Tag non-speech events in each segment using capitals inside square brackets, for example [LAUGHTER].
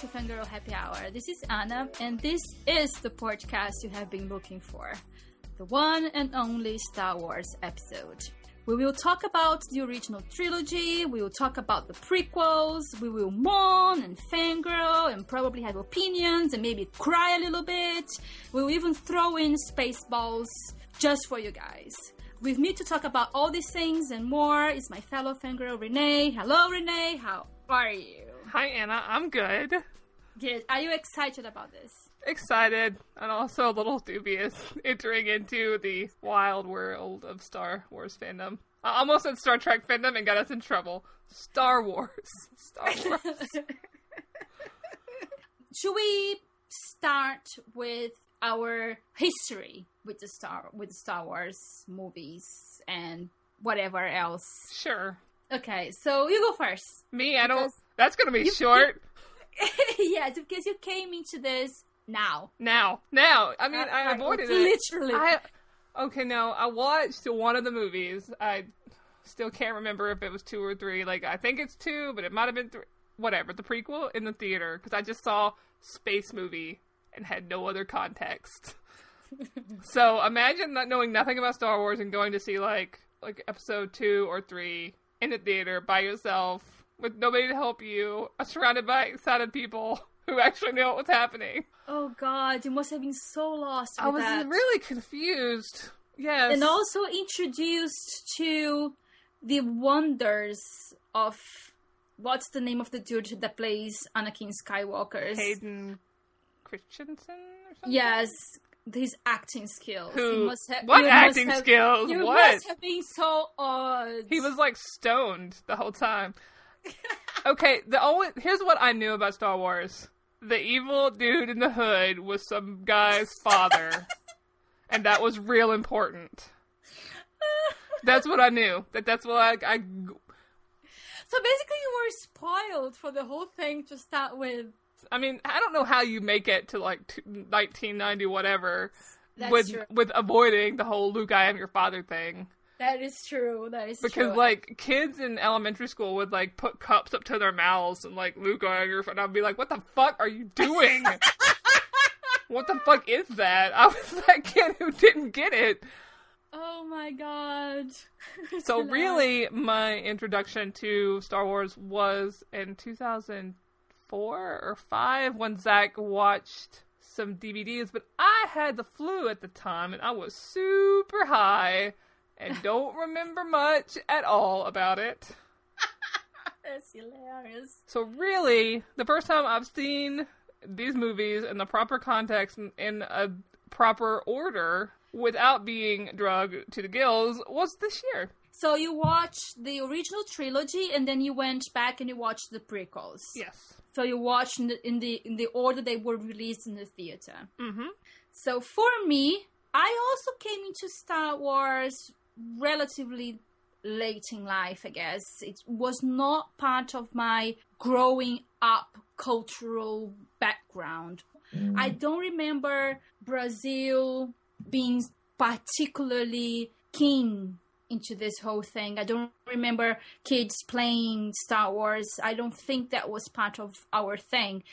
To Fangirl Happy Hour. This is Ana, and this is the podcast you have been looking for the one and only Star Wars episode. We will talk about the original trilogy, we will talk about the prequels, we will mourn and fangirl and probably have opinions and maybe cry a little bit. We will even throw in Spaceballs just for you guys. With me to talk about all these things and more is my fellow fangirl Renay. Hello, Renay. How are you? Hi, Ana. I'm good. Good. Are you excited about this? Excited and also a little dubious entering into the wild world of Star Wars fandom. I almost said Star Trek fandom and got us in trouble. Star Wars. Star [LAUGHS] Wars. Should we start with our history with the Star with the Star Wars movies and whatever else? sure. Okay, so you go first. Me, I don't. That's gonna be you- short. [LAUGHS] yes, because you came into this now. Now, now. I mean, I Right, avoided it. literally. I okay. No, I watched one of the movies. I still can't remember if it was two or three. Like I think it's two, but it might have been three. Whatever the prequel in the theater because I just saw space movie and had no other context. [LAUGHS] so imagine not knowing nothing about Star Wars and going to see like like episode two or three in the theater by yourself with nobody to help you, uh, surrounded by excited people who actually know what's happening. Oh God, you must have been so lost. With I was that. really confused. Yes. and also introduced to the wonders of what's the name of the dude that plays Anakin Skywalker? Hayden Christensen or something? Yes, his acting skills. Who- He must have, what acting have- skills? You What? must have been so odd. He was like stoned the whole time. Okay, the only here's what I knew about Star Wars. The evil dude in the hood was some guy's father. [LAUGHS] and that was real important. That's what I knew. That that's what I, I So basically, you were spoiled for the whole thing to start with. I mean, I don't know how you make it to like t- 1990 whatever That's with true. with avoiding the whole Luke I am your father thing. That is true. That is true. Because true. like kids in elementary school would like put cups up to their mouths and like Luke I your father. And I'd be like, "What the fuck are you doing? [LAUGHS] what the fuck is that?" I was [LAUGHS] that kid who didn't get it. oh my god. [LAUGHS] So really, my introduction to Star Wars was in 2004 or five when Zach watched some DVDs, but I had the flu at the time and I was super high and don't remember much at all about it. [LAUGHS] That's hilarious. So really, the first time I've seen these movies in the proper context and in a proper order without being drugged to the gills was this year. So you watched the original trilogy, and then you went back and you watched the prequels. Yes. So you watched in the in the, in the order they were released in the theater. Mm-hmm. So for me, I also came into Star Wars relatively late in life, I guess. It was not part of my growing up cultural background. Mm. I don't remember Brazil being particularly keen into this whole thing. I don't remember kids playing Star Wars. I don't think that was part of our thing.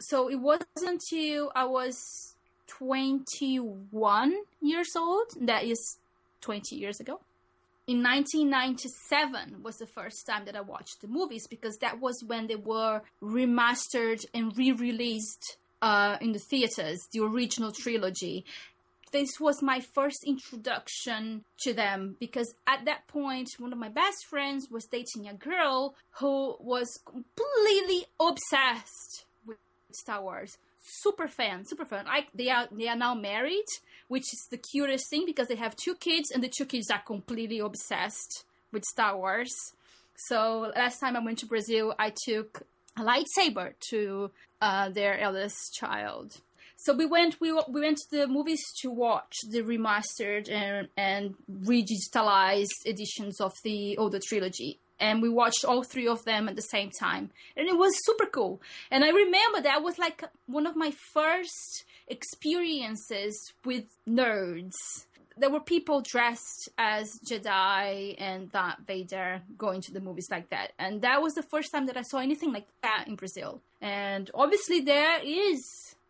So it wasn't until I was 21 years old, that is 20 years ago. In 1997 was the first time that I watched the movies because that was when they were remastered and re-released uh, in the theaters, the original trilogy. This was my first introduction to them because at that point, one of my best friends was dating a girl who was completely obsessed with Star Wars. Super fan, super fan. Like they are they are now married, which is the cutest thing because they have two kids and the two kids are completely obsessed with Star Wars. So last time I went to Brazil, I took a lightsaber to uh, their eldest child. So we went we we went to the movies to watch the remastered and and digitalized editions of the older trilogy. And we watched all three of them at the same time. And it was super cool. And I remember that was like one of my first experiences with nerds. there were people dressed as Jedi and Darth Vader going to the movies like that. And that was the first time that I saw anything like that in Brazil. And obviously, there is,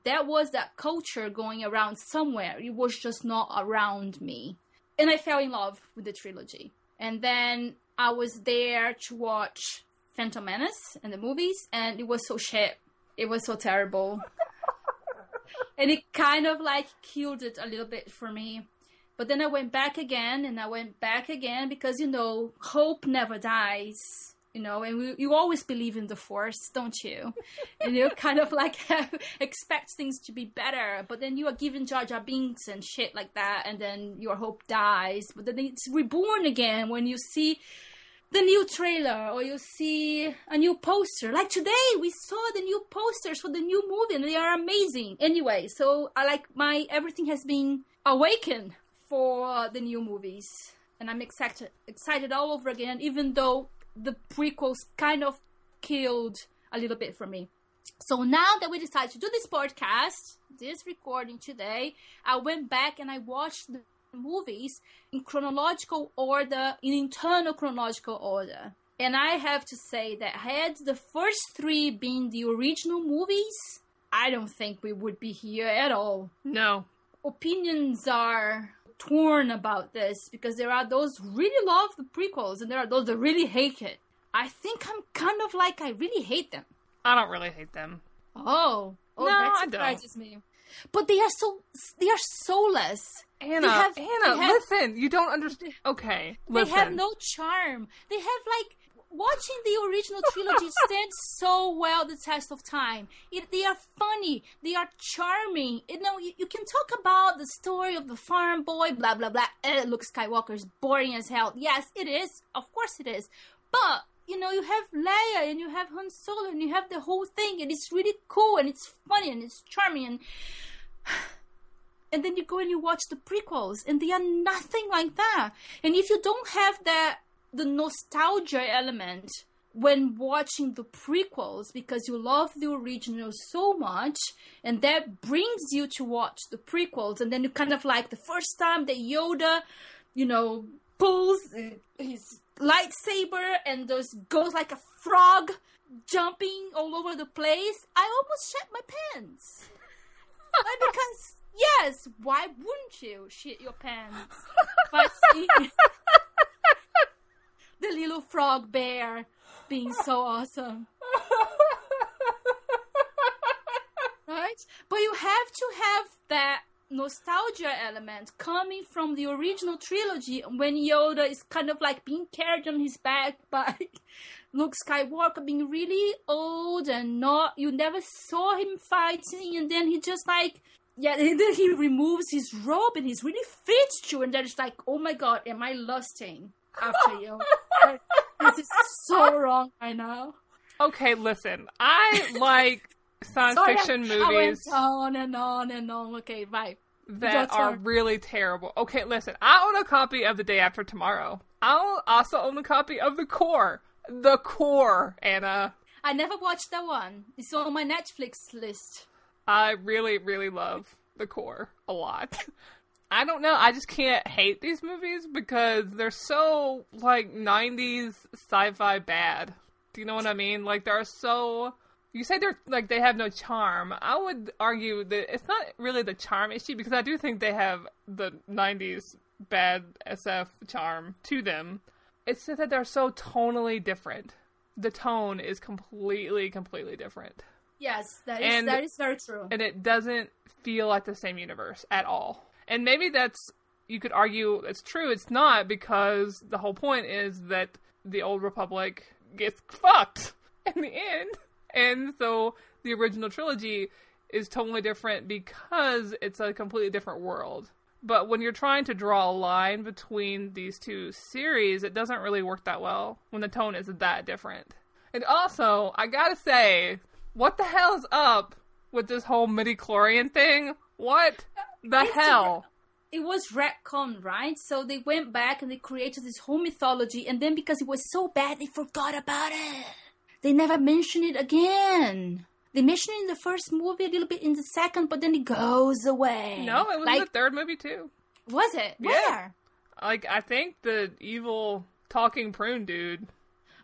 there was that culture going around somewhere. It was just not around me. And I fell in love with the trilogy. And then I was there to watch Phantom Menace and the movies, and it was so shit. It was so terrible. [LAUGHS] and it kind of like killed it a little bit for me. But then I went back again and I went back again because, you know, hope never dies, you know, and we, you always believe in the force, don't you? [LAUGHS] and you kind of like have, expect things to be better, but then you are given Jar Jar Binks and shit like that, and then your hope dies. But then it's reborn again when you see the new trailer or you see a new poster. Like today, we saw the new posters for the new movie and they are amazing. Anyway, so I like my everything has been awakened for the new movies, and I'm excited excited all over again. Even though the prequels kind of killed a little bit for me. So now that we decided to do this podcast, this recording today, I went back and I watched the movies in chronological order, in internal chronological order. And I have to say that had the first three been the original movies, I don't think we would be here at all. No. Opinions are torn about this because there are those who really love the prequels and there are those that really hate it. I think I'm kind of like I really hate them. I don't really hate them. Oh, oh No, that surprises me. But they are so they are soulless. Ana, have- Ana, have- listen. You don't understand. Okay, They listen. have no charm. They have like watching the original trilogy stands so well the test of time. It, they are funny. They are charming. You know, you, you can talk about the story of the farm boy, blah blah blah. Eh, Luke Skywalker is boring as hell. Yes, it is. Of course, it is. But you know, you have Leia and you have Han Solo and you have the whole thing, and it's really cool and it's funny and it's charming and and then you go and you watch the prequels and they are nothing like that. And if you don't have that the nostalgia element when watching the prequels because you love the original so much and that brings you to watch the prequels and then you kind of like the first time that yoda you know pulls his lightsaber and just goes like a frog jumping all over the place i almost shat my pants. [LAUGHS] Because yes, why wouldn't you shit your pants? if I see [LAUGHS] the little frog bear being so awesome, right? But you have to have that nostalgia element coming from the original trilogy when Yoda is kind of like being carried on his back by [LAUGHS] Luke Skywalker being really old and not you never saw him fighting and then he just like yeah and then he removes his robe and he's really fit you and then it's like oh my god am I lusting after you this is so wrong right now Okay, listen. I like science Sorry, fiction I movies on and on and on okay bye that are really terrible. Okay, listen. I own a copy of The Day After Tomorrow. I'll also own a copy of The Core. The Core, Ana. I never watched that one it's on my Netflix list I really, really love The Core a lot. [LAUGHS] I don't know. I just can't hate these movies because they're so like 90s sci-fi bad. Do you know what I mean? Like they're so you say they're like they have no charm. I would argue that it's not really the charm issue because I do think they have the 90s bad SF charm to them. It's just that they're so tonally different. The tone is completely completely different yes that is And- that is very true and it doesn't feel like the same universe at all. And maybe that's you could argue it's true. It's not because the whole point is that the old republic gets fucked [LAUGHS] in the end, and so the original trilogy is totally different because it's a completely different world. But when you're trying to draw a line between these two series, it doesn't really work that well when the tone is that different. And also, I gotta say, what the hell is up with this whole midi chlorian thing? What the It's a- hell? it was retcon, right? So they went back and they created this whole mythology, and then because it was so bad, they forgot about it. They never mentioned it again. They mentioned it in the first movie, a little bit in the second, but then it goes away. No, it was like in the third movie too. Was it? Yeah. Where? Like I think the evil talking prune dude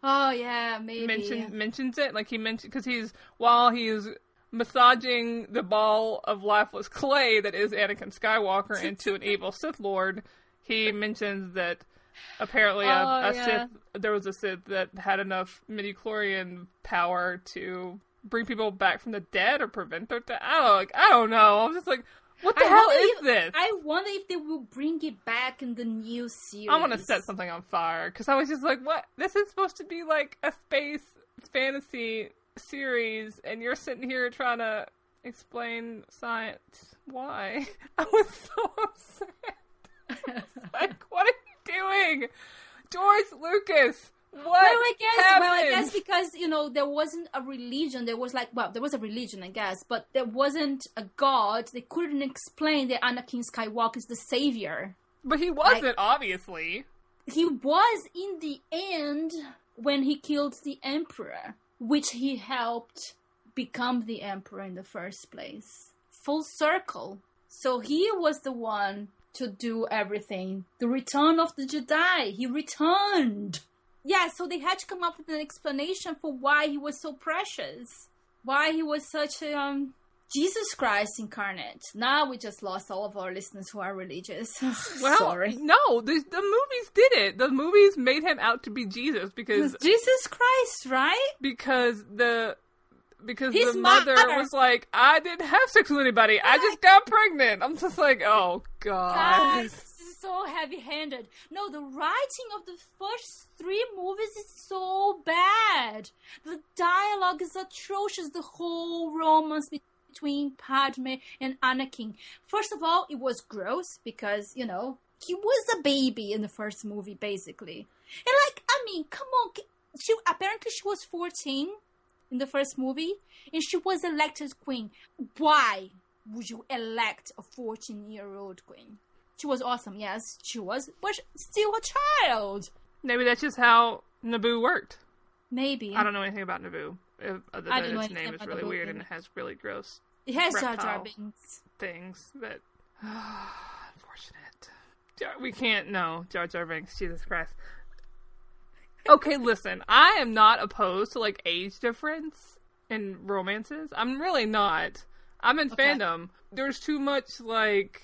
Oh yeah, maybe. mentions mentions it. Like he mentioned because he's while he's massaging the ball of lifeless clay that is Anakin Skywalker [LAUGHS] into an evil Sith Lord. He mentions that apparently a, Oh, a yeah. Sith there was a Sith that had enough midi chlorian power to bring people back from the dead or prevent their death. I don't like I don't know. I'm just like, what the I hell is if- this? I wonder if they will bring it back in the new series. I want to set something on fire because I was just like, "What? This is supposed to be like a space fantasy series, and you're sitting here trying to explain science. Why?" [LAUGHS] I was so [LAUGHS] upset. [LAUGHS] like, what are you doing, George Lucas? What Well, I guess. happened? Well, I guess because you know there wasn't a religion. There was like, well, there was a religion, I guess, but there wasn't a god. They couldn't explain that Anakin Skywalker is the savior. but he wasn't obviously. He was in the end when he killed the emperor, which he helped become the emperor in the first place. Full circle. So he was the one to do everything. The return of the Jedi. He returned. Yeah, so they had to come up with an explanation for why he was so precious. Why he was such a um Jesus Christ incarnate. Now we just lost all of our listeners who are religious. [LAUGHS] Well, Sorry. no, the, the movies did it. The movies made him out to be Jesus because Jesus Christ, right? because the because His the mother mother- was like, I didn't have sex with anybody. I just got pregnant. I'm just like, oh god. Guys, so heavy-handed. No, the writing of the first three movies is so bad. The dialogue is atrocious. The whole romance between Padme and Anakin. First of all, it was gross because you know he was a baby in the first movie, basically. And like, I mean, come on, she apparently she was fourteen in the first movie, and she was elected queen. Why would you elect a 14 year old queen? She was awesome, yes, she was, but still a child. Maybe that's just how Naboo worked. Maybe. I don't know anything about Naboo. If, other than its name is really Naboo weird and it has really gross It has Jar Jar. Binks. things that [SIGHS] unfortunate. Jar- We can't no Jar Jar Binks. Jesus Christ. Okay, listen. I am not opposed to like age difference in romances. I'm really not. I'm in Okay. fandom. There's too much like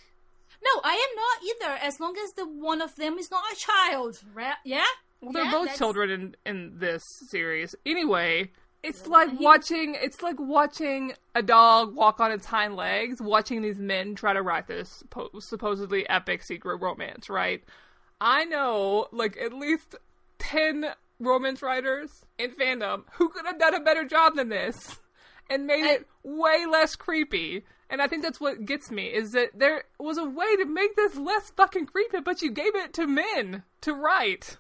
No, I am not either, as long as the one of them is not a child. Right? Yeah? Well, they're Yeah, both that's- children in in this series. Anyway, it's like he- watching it's like watching a dog walk on its hind legs, watching these men try to write this po- supposedly epic secret romance, right? I know like at least 10 romance writers in fandom who could have done a better job than this and made it way less creepy. And I think that's what gets me is that there was a way to make this less fucking creepy, but you gave it to men to write.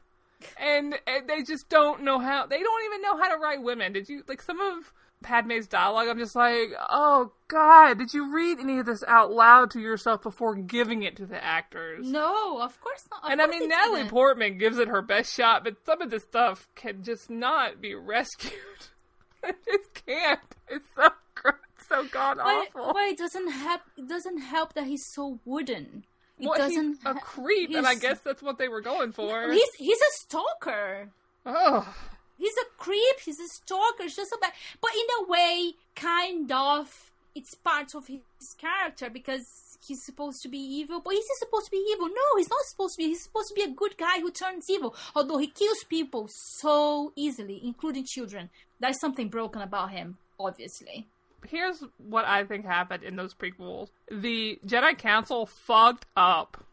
And, and they just don't know how. They don't even know how to write women. Did you like some of Padme's dialogue? I'm just like, oh god, did you read any of this out loud to yourself before giving it to the actors? No, of course not. Of And I mean, Natalie didn't. Portman gives it her best shot, but some of this stuff can just not be [LAUGHS] rescued. it just can't. It's so so god awful. but it doesn't help. It doesn't help that he's so wooden. It Well, he's doesn't. a ha- creep, and I guess that's what they were going for. He's he's a stalker. Oh, He's a creep. He's a stalker. It's just so bad. But in a way, kind of, it's part of his character because he's supposed to be evil. But is he supposed to be evil? No, he's not supposed to be. He's supposed to be a good guy who turns evil. Although he kills people so easily, including children. There's something broken about him, obviously. Here's what I think happened in those prequels: the Jedi Council fucked up.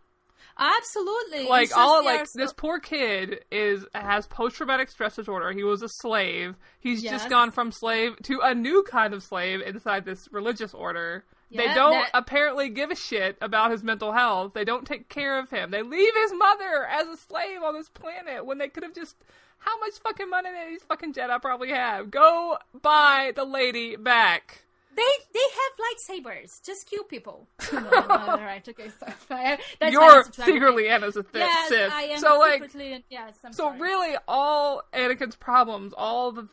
Absolutely. like all like so- this poor kid is has post traumatic stress disorder. He was a slave. He's Yes. just gone from slave to a new kind of slave inside this religious order. they don't that- apparently give a shit about his mental health. They don't take care of him. They leave his mother as a slave on this planet when they could have just how much fucking money these fucking Jedi probably have? Go buy the lady back. They they have lightsabers. Just kill people. no, no, no, all right. Okay. [LAUGHS] That's You're answer to everything. secretly Ana's a th- Yes, Sith. I am so like. Yes, I'm So sorry. really, all Anakin's problems, all the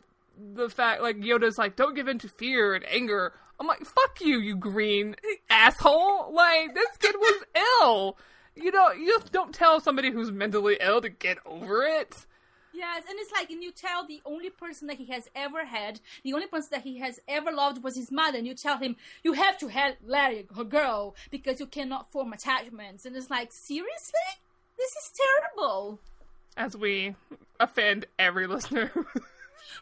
the fact, like Yoda's like, don't give in to fear and anger. I'm like, fuck you, you green asshole! Like this kid was ill. you know, you just don't tell somebody who's mentally ill to get over it. Yes, and it's like, and you tell the only person that he has ever had, the only person that he has ever loved was his mother, and you tell him, you have to have Larry, her girl, because you cannot form attachments. And it's like, seriously? This is terrible. As we offend every listener. [LAUGHS] no,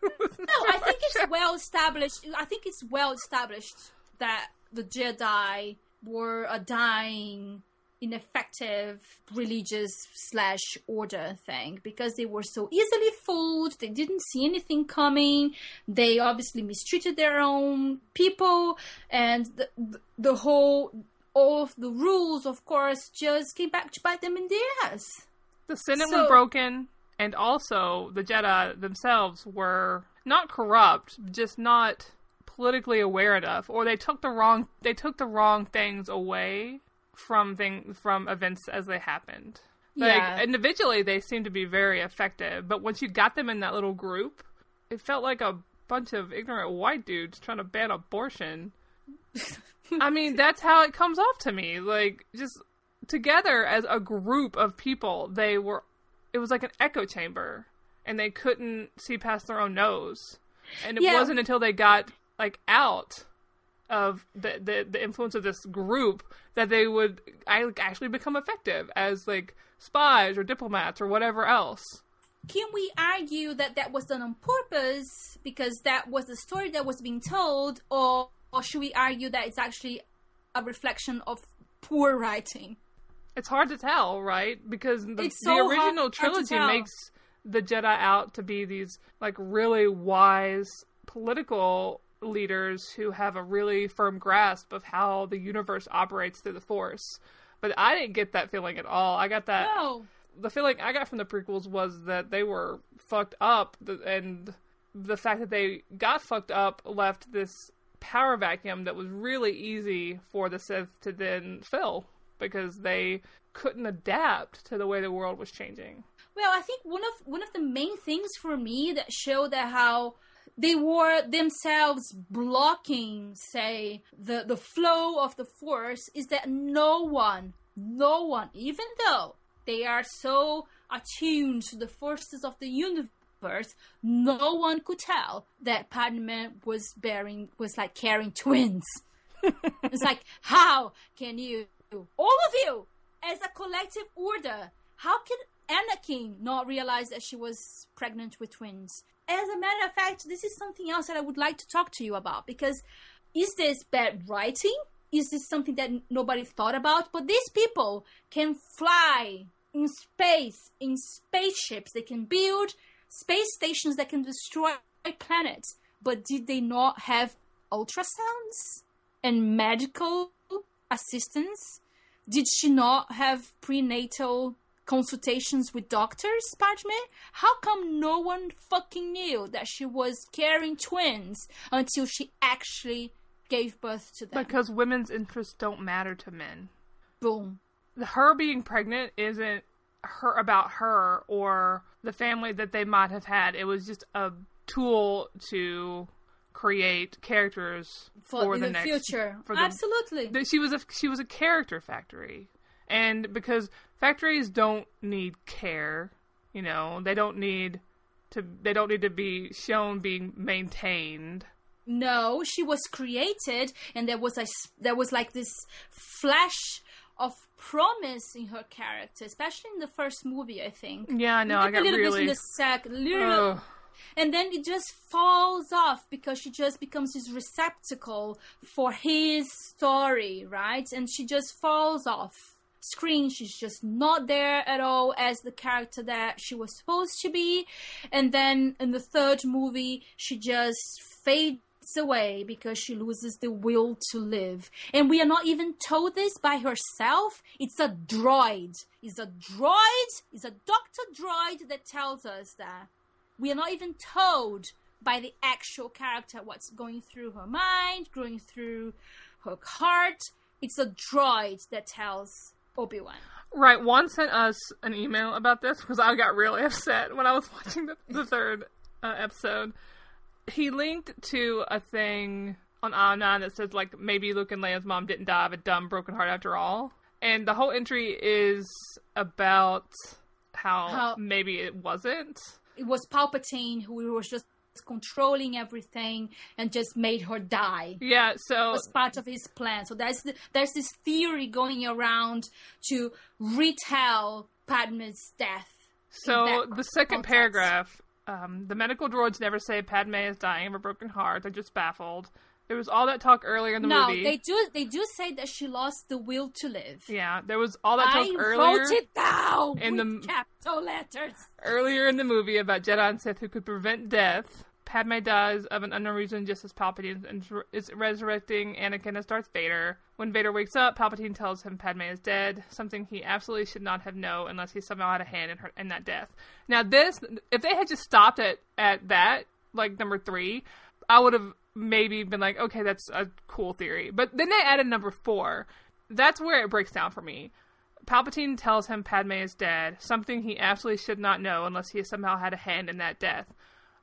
I think it's well established. I think it's well established that the Jedi were a dying ineffective religious slash order thing because they were so easily fooled. They didn't see anything coming. They obviously mistreated their own people. And the, the whole all of the rules of course just came back to bite them in the ass. The senate so, was broken and also the jedi themselves were not corrupt just not politically aware enough or they took the wrong they took the wrong things away from thing from events as they happened. Like yeah. individually they seemed to be very effective, but once you got them in that little group, it felt like a bunch of ignorant white dudes trying to ban abortion. [LAUGHS] I mean, that's how it comes off to me. Like just together as a group of people, they were it was like an echo chamber and they couldn't see past their own nose. And it yeah. wasn't until they got like out of the, the the influence of this group that they would actually become effective as like spies or diplomats or whatever else. Can we argue that that was done on purpose because that was the story that was being told, or or should we argue that it's actually a reflection of poor writing? It's hard to tell, right? Because the, so the original trilogy makes the Jedi out to be these like really wise political leaders who have a really firm grasp of how the universe operates through the Force. But I didn't get that feeling at all. I got that. No. The feeling I got from the prequels was that they were fucked up, and the fact that they got fucked up left this power vacuum that was really easy for the Sith to then fill because they couldn't adapt to the way the world was changing. Well, I think one of one of the main things for me that showed that how they were themselves blocking, say, the, the flow of the force is that no one, no one, even though they are so attuned to the forces of the universe, no one could tell that Padme was bearing, was like carrying twins. [LAUGHS] it's like, how can you, all of you, as a collective order, how can Anakin not realize that she was pregnant with twins? as a matter of fact, this is something else that I would like to talk to you about because is this bad writing? Is this something that nobody thought about? But these people can fly in space, in spaceships. They can build space stations that can destroy planets. But did they not have ultrasounds and medical assistance? Did she not have prenatal consultations with doctors, Padme? How come no one fucking knew that she was carrying twins until she actually gave birth to them? Because women's interests don't matter to men. Boom. Her being pregnant isn't her about her or the family that they might have had. It was just a tool to create characters for, for the, the, next future. For the, Absolutely. She was a she was a character factory and because factories don't need care, you know, they don't need to they don't need to be shown being maintained. No, she was created, and there was a there was like this flash of promise in her character, especially in the first movie. I think. Yeah, no, I got a little really... bit in the second, little, and then it just falls off because she just becomes this receptacle for his story, right? And she just falls off screen she's just not there at all as the character that she was supposed to be. And then in the third movie she just fades away because she loses the will to live. And we are not even told this by herself. It's a droid. It's a droid. It's a doctor droid that tells us that. We are not even told by the actual character what's going through her mind going through her heart. It's a droid that tells Obi Wan. Right. Juan sent us an email about this because I got really [LAUGHS] upset when I was watching the, the third uh, episode. He linked to a thing on io9 that says, like, maybe Luke and Leia's mom didn't die of a dumb, broken heart after all. and the whole entry is about how, How- maybe it wasn't. It was Palpatine who was just controlling everything and just made her die. Yeah, so was part of his plan. So there's the, there's this theory going around to retell Padme's death. So the second context. paragraph, um, the medical droids never say Padme is dying of a broken heart. They're just baffled. There was all that talk earlier in the no, movie. they do they do say that she lost the will to live. Yeah, there was all that talk I earlier wrote it down in the- capital letters. earlier in the movie about Jedi and Sith who could prevent death. Padme dies of an unknown reason just as Palpatine is- is resurrecting Anakin as Darth Vader. When Vader wakes up, Palpatine tells him Padme is dead, something he absolutely should not have known unless he somehow had a hand in her in that death. Now, this if they had just stopped at at that, like number three, I would have maybe been like, okay, that's a cool theory. But then they added number four. That's where it breaks down for me. Palpatine tells him Padme is dead, something he absolutely should not know unless he somehow had a hand in that death.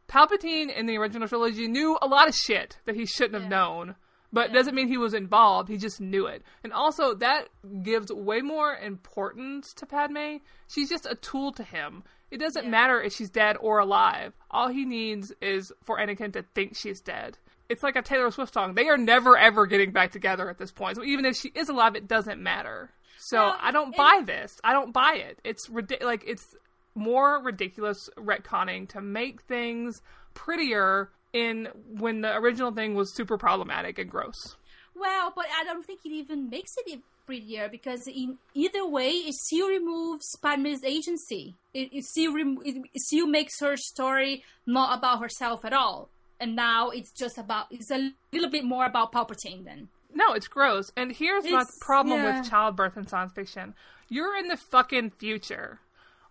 Palpatine in the original trilogy knew a lot of shit that he shouldn't have known, but Yeah. doesn't mean he was involved. He just knew it. And also, that gives way more importance to Padme. She's just a tool to him. It doesn't Yeah. matter if she's dead or alive. All he needs is for Anakin to think she's dead. It's like a Taylor Swift song. They are never ever getting back together at this point. So even if she is alive, it doesn't matter. So Well, I don't it- buy this. I don't buy it. It's ridiculous. Like it's more ridiculous retconning to make things prettier in when the original thing was super problematic and gross. Well, but I don't think it even makes it prettier because in either way, it still removes Padme's agency. It, it still rem- it still makes her story not about herself at all. And now it's just about it's a little bit more about Palpatine then. No, it's gross. And here's my problem yeah. with childbirth in science fiction. You're in the fucking future.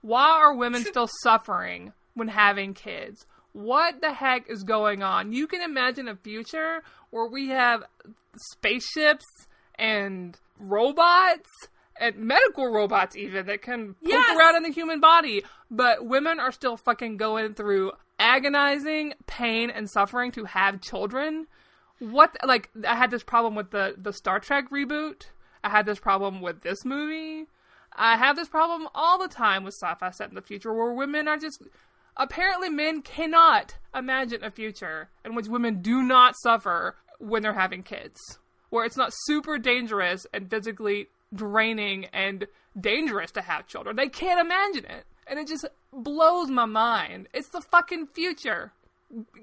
Why are women [LAUGHS] still suffering when having kids? What the heck is going on? You can imagine a future where we have spaceships and robots and medical robots even that can poke Yes. around in the human body, but women are still fucking going through agonizing pain and suffering to have children what like I had this problem with the the Star Trek reboot. I had this problem with this movie. I have this problem all the time with sci-fi set in the future where women are just apparently men cannot imagine a future in which women do not suffer when they're having kids. Where it's not super dangerous and physically draining and dangerous to have children. They can't imagine it. And it just blows my mind. It's the fucking future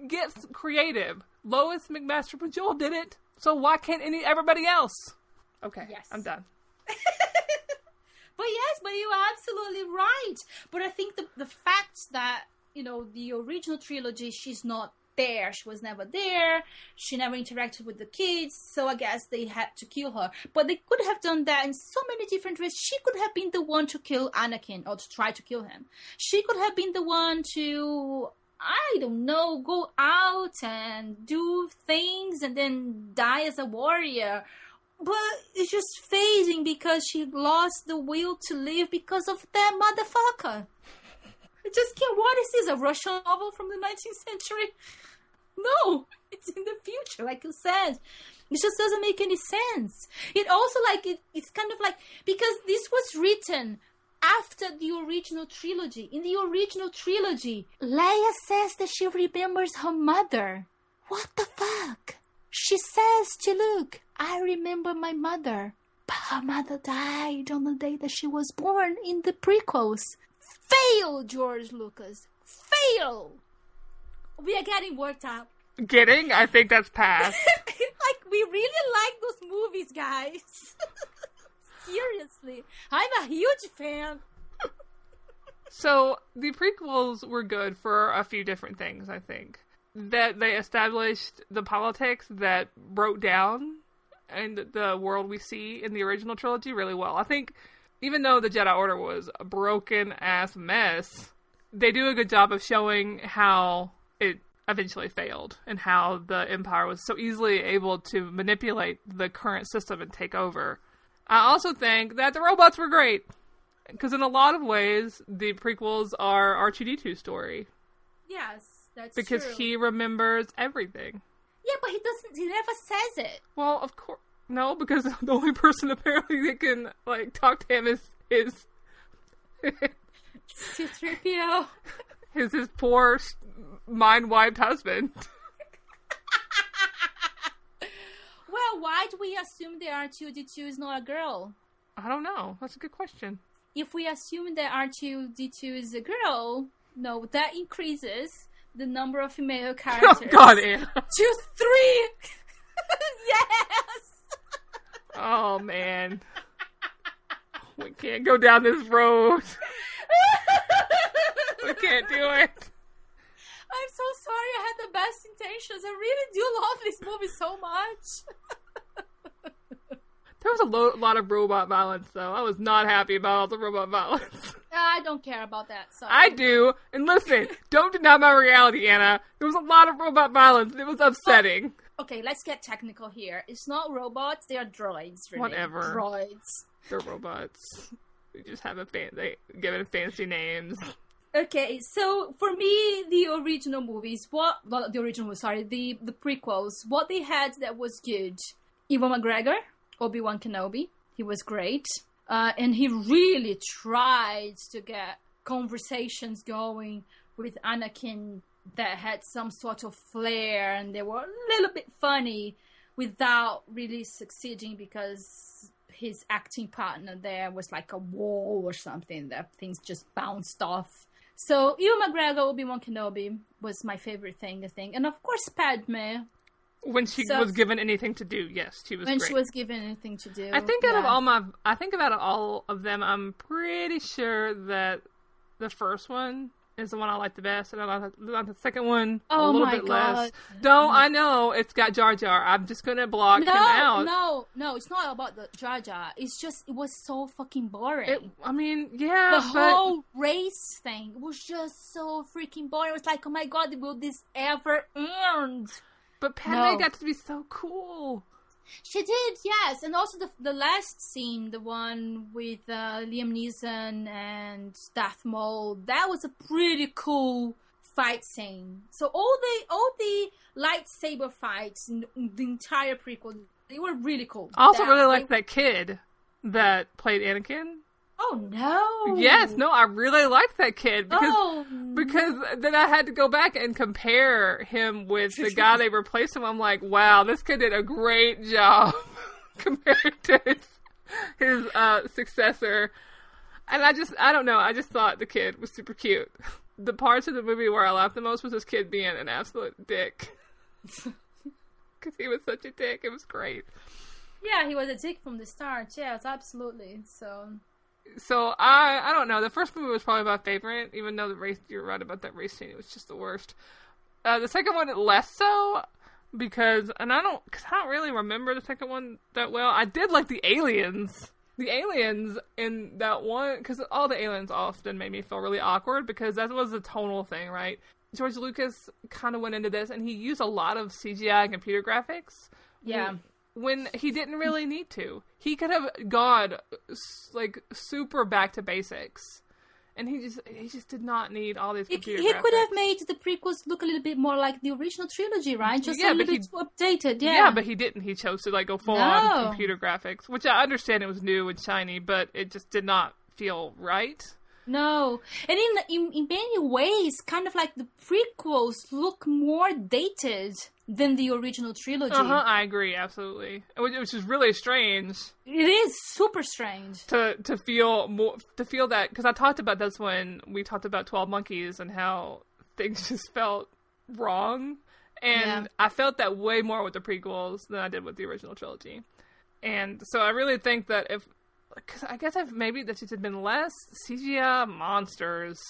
get creative. Lois McMaster Bujold did it, so why can't any everybody else? Okay, Yes. I'm done. [LAUGHS] But yes, but you are absolutely right. But I think the the fact that you know the original trilogy, she's not there. She was never there. She never interacted with the kids. So I guess they had to kill her. But they could have done that in so many different ways. She could have been the one to kill Anakin or to try to kill him. She could have been the one to. I don't know, go out and do things and then die as a warrior but it's just fading because she lost the will to live because of that motherfucker. I [LAUGHS] just can't. What is this? A Russian novel from the 19th century? No, [LAUGHS] it's in the future, like you said. It just doesn't make any sense. It also like it, it's kind of like because this was written after the original trilogy. In the original trilogy, Leia says that she remembers her mother. What the fuck? She says to Luke, I remember my mother. But her mother died on the day that she was born in the prequels. Fail, George Lucas. Fail! We are getting worked up. Getting? I think that's past. [LAUGHS] like, we really like those movies, guys. [LAUGHS] Seriously. I'm a huge fan. so the prequels were good for a few different things. I think that they established the politics that broke down and the world we see in the original trilogy really well. I think even though the Jedi Order was a broken ass mess, they do a good job of showing how it eventually failed and how the Empire was so easily able to manipulate the current system and take over. I also think that the robots were great because in a lot of ways the prequels are R2D2 story Yes, that's because true. he remembers everything. Yeah, but he doesn't. He never says it. Well, of course. No, because [LAUGHS] the only person apparently that can like talk to him is is C3PO. [LAUGHS] is his poor mind wiped husband. [LAUGHS] Well, why do we assume that R2D2 is not a girl? I don't know. That's a good question. If we assume that R2D2 is a girl, no, that increases the number of female [LAUGHS] Oh characters. God, Ana. [LAUGHS] To three! yes! Oh man. We can't go down this road. [LAUGHS] We can't do it. I'm so sorry. I had the best intentions. I really do love this movie so much. [LAUGHS] There was a lo- lot of robot violence, though. I was not happy about all the robot violence. [LAUGHS] Ah, I don't care about that. Sorry. I do. And listen, don't deny my reality, Ana. There was a lot of robot violence. It was upsetting. Oh, okay, let's get technical here. It's not robots; they are droids. Really. Whatever. Droids. They're robots. We just have a fan. They give it fancy names. Okay, so for me, the original movies, what the original, sorry, the the prequels, what they had that was good. Ewan McGregor, Obi Wan Kenobi, he was great, uh, and he really tried to get conversations going with Anakin that had some sort of flair, and they were a little bit funny, without really succeeding because his acting partner there was like a wall or something that things just bounced off. So Ewan McGregor, Obi Wan Kenobi was my favorite thing, I think, and of course Padme When she So- was given anything to do, yes, she was when great. she was given anything to do. I think out of yeah. all my, I think about all of them, I'm pretty sure that the first one is the one I like the best, and I like the, like the second one a Oh little my bit less. Don't I know it's got Jar Jar? I'm just gonna block him out. no, no, no, it's not about the Jar Jar. It's just it was so fucking boring. It, I mean, yeah, the but whole race thing was just so freaking boring. It was like, oh my god, will this ever end? but Padme No. got to be so cool. She did, yes, and also the the last scene, the one with uh, Liam Neeson and Darth Maul, that was a pretty cool fight scene. So all the all the lightsaber fights in the entire prequel, they were really cool. I also That- really they- like that kid that played Anakin. Oh no! Yes, no, I really liked that kid because Oh because then I had to go back and compare him with the guy [LAUGHS] they replaced him. I'm like, wow, this kid did a great job [LAUGHS] compared to his, his uh, successor. And I just, I don't know, I just thought the kid was super cute. [LAUGHS] The parts of the movie where I laughed the most was this kid being an absolute dick. Because he was such a dick. It was great. yeah, he was a dick from the start. Yes, absolutely. So So I I don't know. The first movie was probably my favorite, even though the race you're right about that race scene. It was just the worst. Uh, the second one less so because and I don't cause I don't really remember the second one that well. I did like the aliens. The aliens in that one because all the aliens often made me feel really awkward because that was a tonal thing, right? George Lucas kind of went into this and he used a lot of CGI and computer graphics yeah. When he didn't really need to. He could have gone like super back to basics, and he just he just did not need all these He, computer. he could have made the prequels look a little bit more like the original trilogy, right? Just Yeah, a little he- bit updated. Yeah. Yeah. but he didn't. He chose to like go full on computer graphics, which I understand it was new and shiny, but it just did not feel right. No, and in, in in many ways, kind of like the prequels look more dated than the original trilogy. Uh huh. I agree absolutely, which, which is really strange It is super strange. to to feel more to feel that because I talked about this when we talked about Twelve Monkeys and how things [LAUGHS] just felt wrong, and Yeah. I felt that way more with the prequels than I did with the original trilogy, and so I really think that if because I guess I've maybe that just had been less CGI monsters.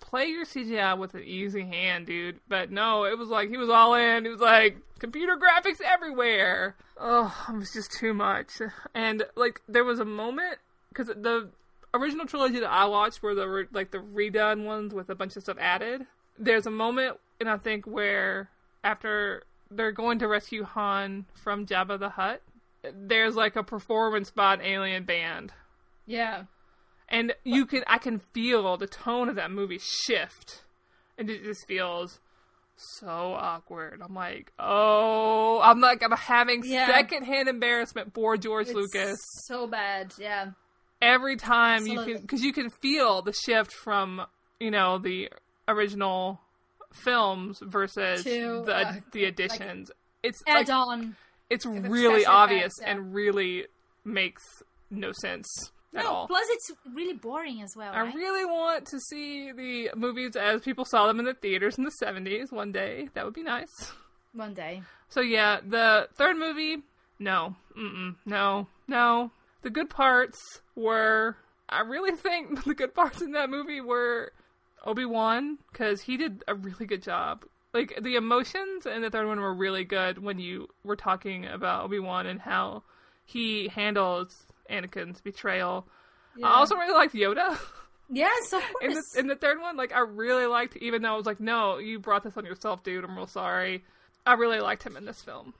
Play your CGI with an easy hand, dude. But no, it was like he was all in. He was like computer graphics everywhere. Oh, it was just too much. And like there was a moment because the original trilogy that I watched were the like the redone ones with a bunch of stuff added. There's a moment, and I think where after they're going to rescue Han from Jabba the Hutt, there's like a performance by an alien band, Yeah. and you can I can feel the tone of that movie shift, and it just feels so awkward. I'm like, oh, I'm like, I'm having Yeah. secondhand embarrassment for George It's Lucas So bad, yeah. every time you can, because you can feel the shift from you know the original films versus To, the uh, the additions. it's Add like on. It's really obvious effects, yeah. and really makes no sense at all. plus it's really boring as well, I right? really want to see the movies as people saw them in the theaters in the 70s one day. That would be nice. One day. So yeah, the third movie, no, mm-mm, no, no. The good parts were, I really [LAUGHS] think the good parts in that movie were Obi Wan because he did a really good job. Like the emotions in the third one were really good when you were talking about Obi Wan and how he handles Anakin's betrayal. I also really liked Yoda. Yes, of [LAUGHS] in the course. in the third one, like I really liked, even though I was like, no, you brought this on yourself, dude. I'm real sorry. I really liked him in this film.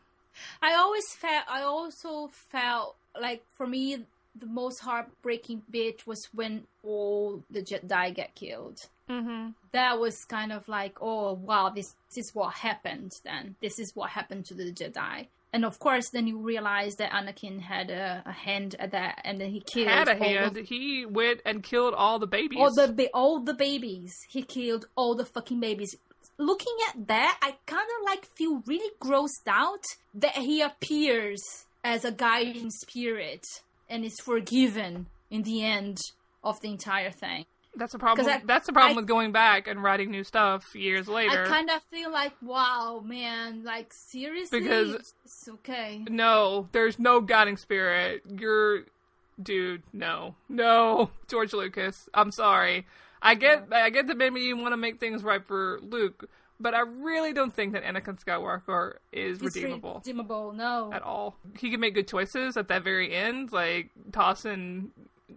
I always felt. I also felt like for me the most heartbreaking bit was when all the Jedi get killed. Mm-hmm. That was kind of like, oh wow, this, this is what happened. Then this is what happened to the Jedi. And of course, then you realize that Anakin had a, a hand at that, and then he killed Had a hand. of- He went and killed all the babies. all the ba- all the babies. He killed all the fucking babies. Looking at that, I kind of like feel really grossed out that he appears as a guiding spirit and is forgiven in the end of the entire thing. That's the problem. I- That's the problem I- with going back and writing new stuff years later. I kind of feel like, wow, man, like seriously, Because- it's okay. no, there's no guiding spirit. You're, dude, no, no, [LAUGHS] George Lucas. I'm sorry. I get, I get that maybe you want to make things right for Luke, but I really don't think that Anakin Skywalker is It's redeemable. redeemable, no. at all. He can make good choices at that very end, like tossing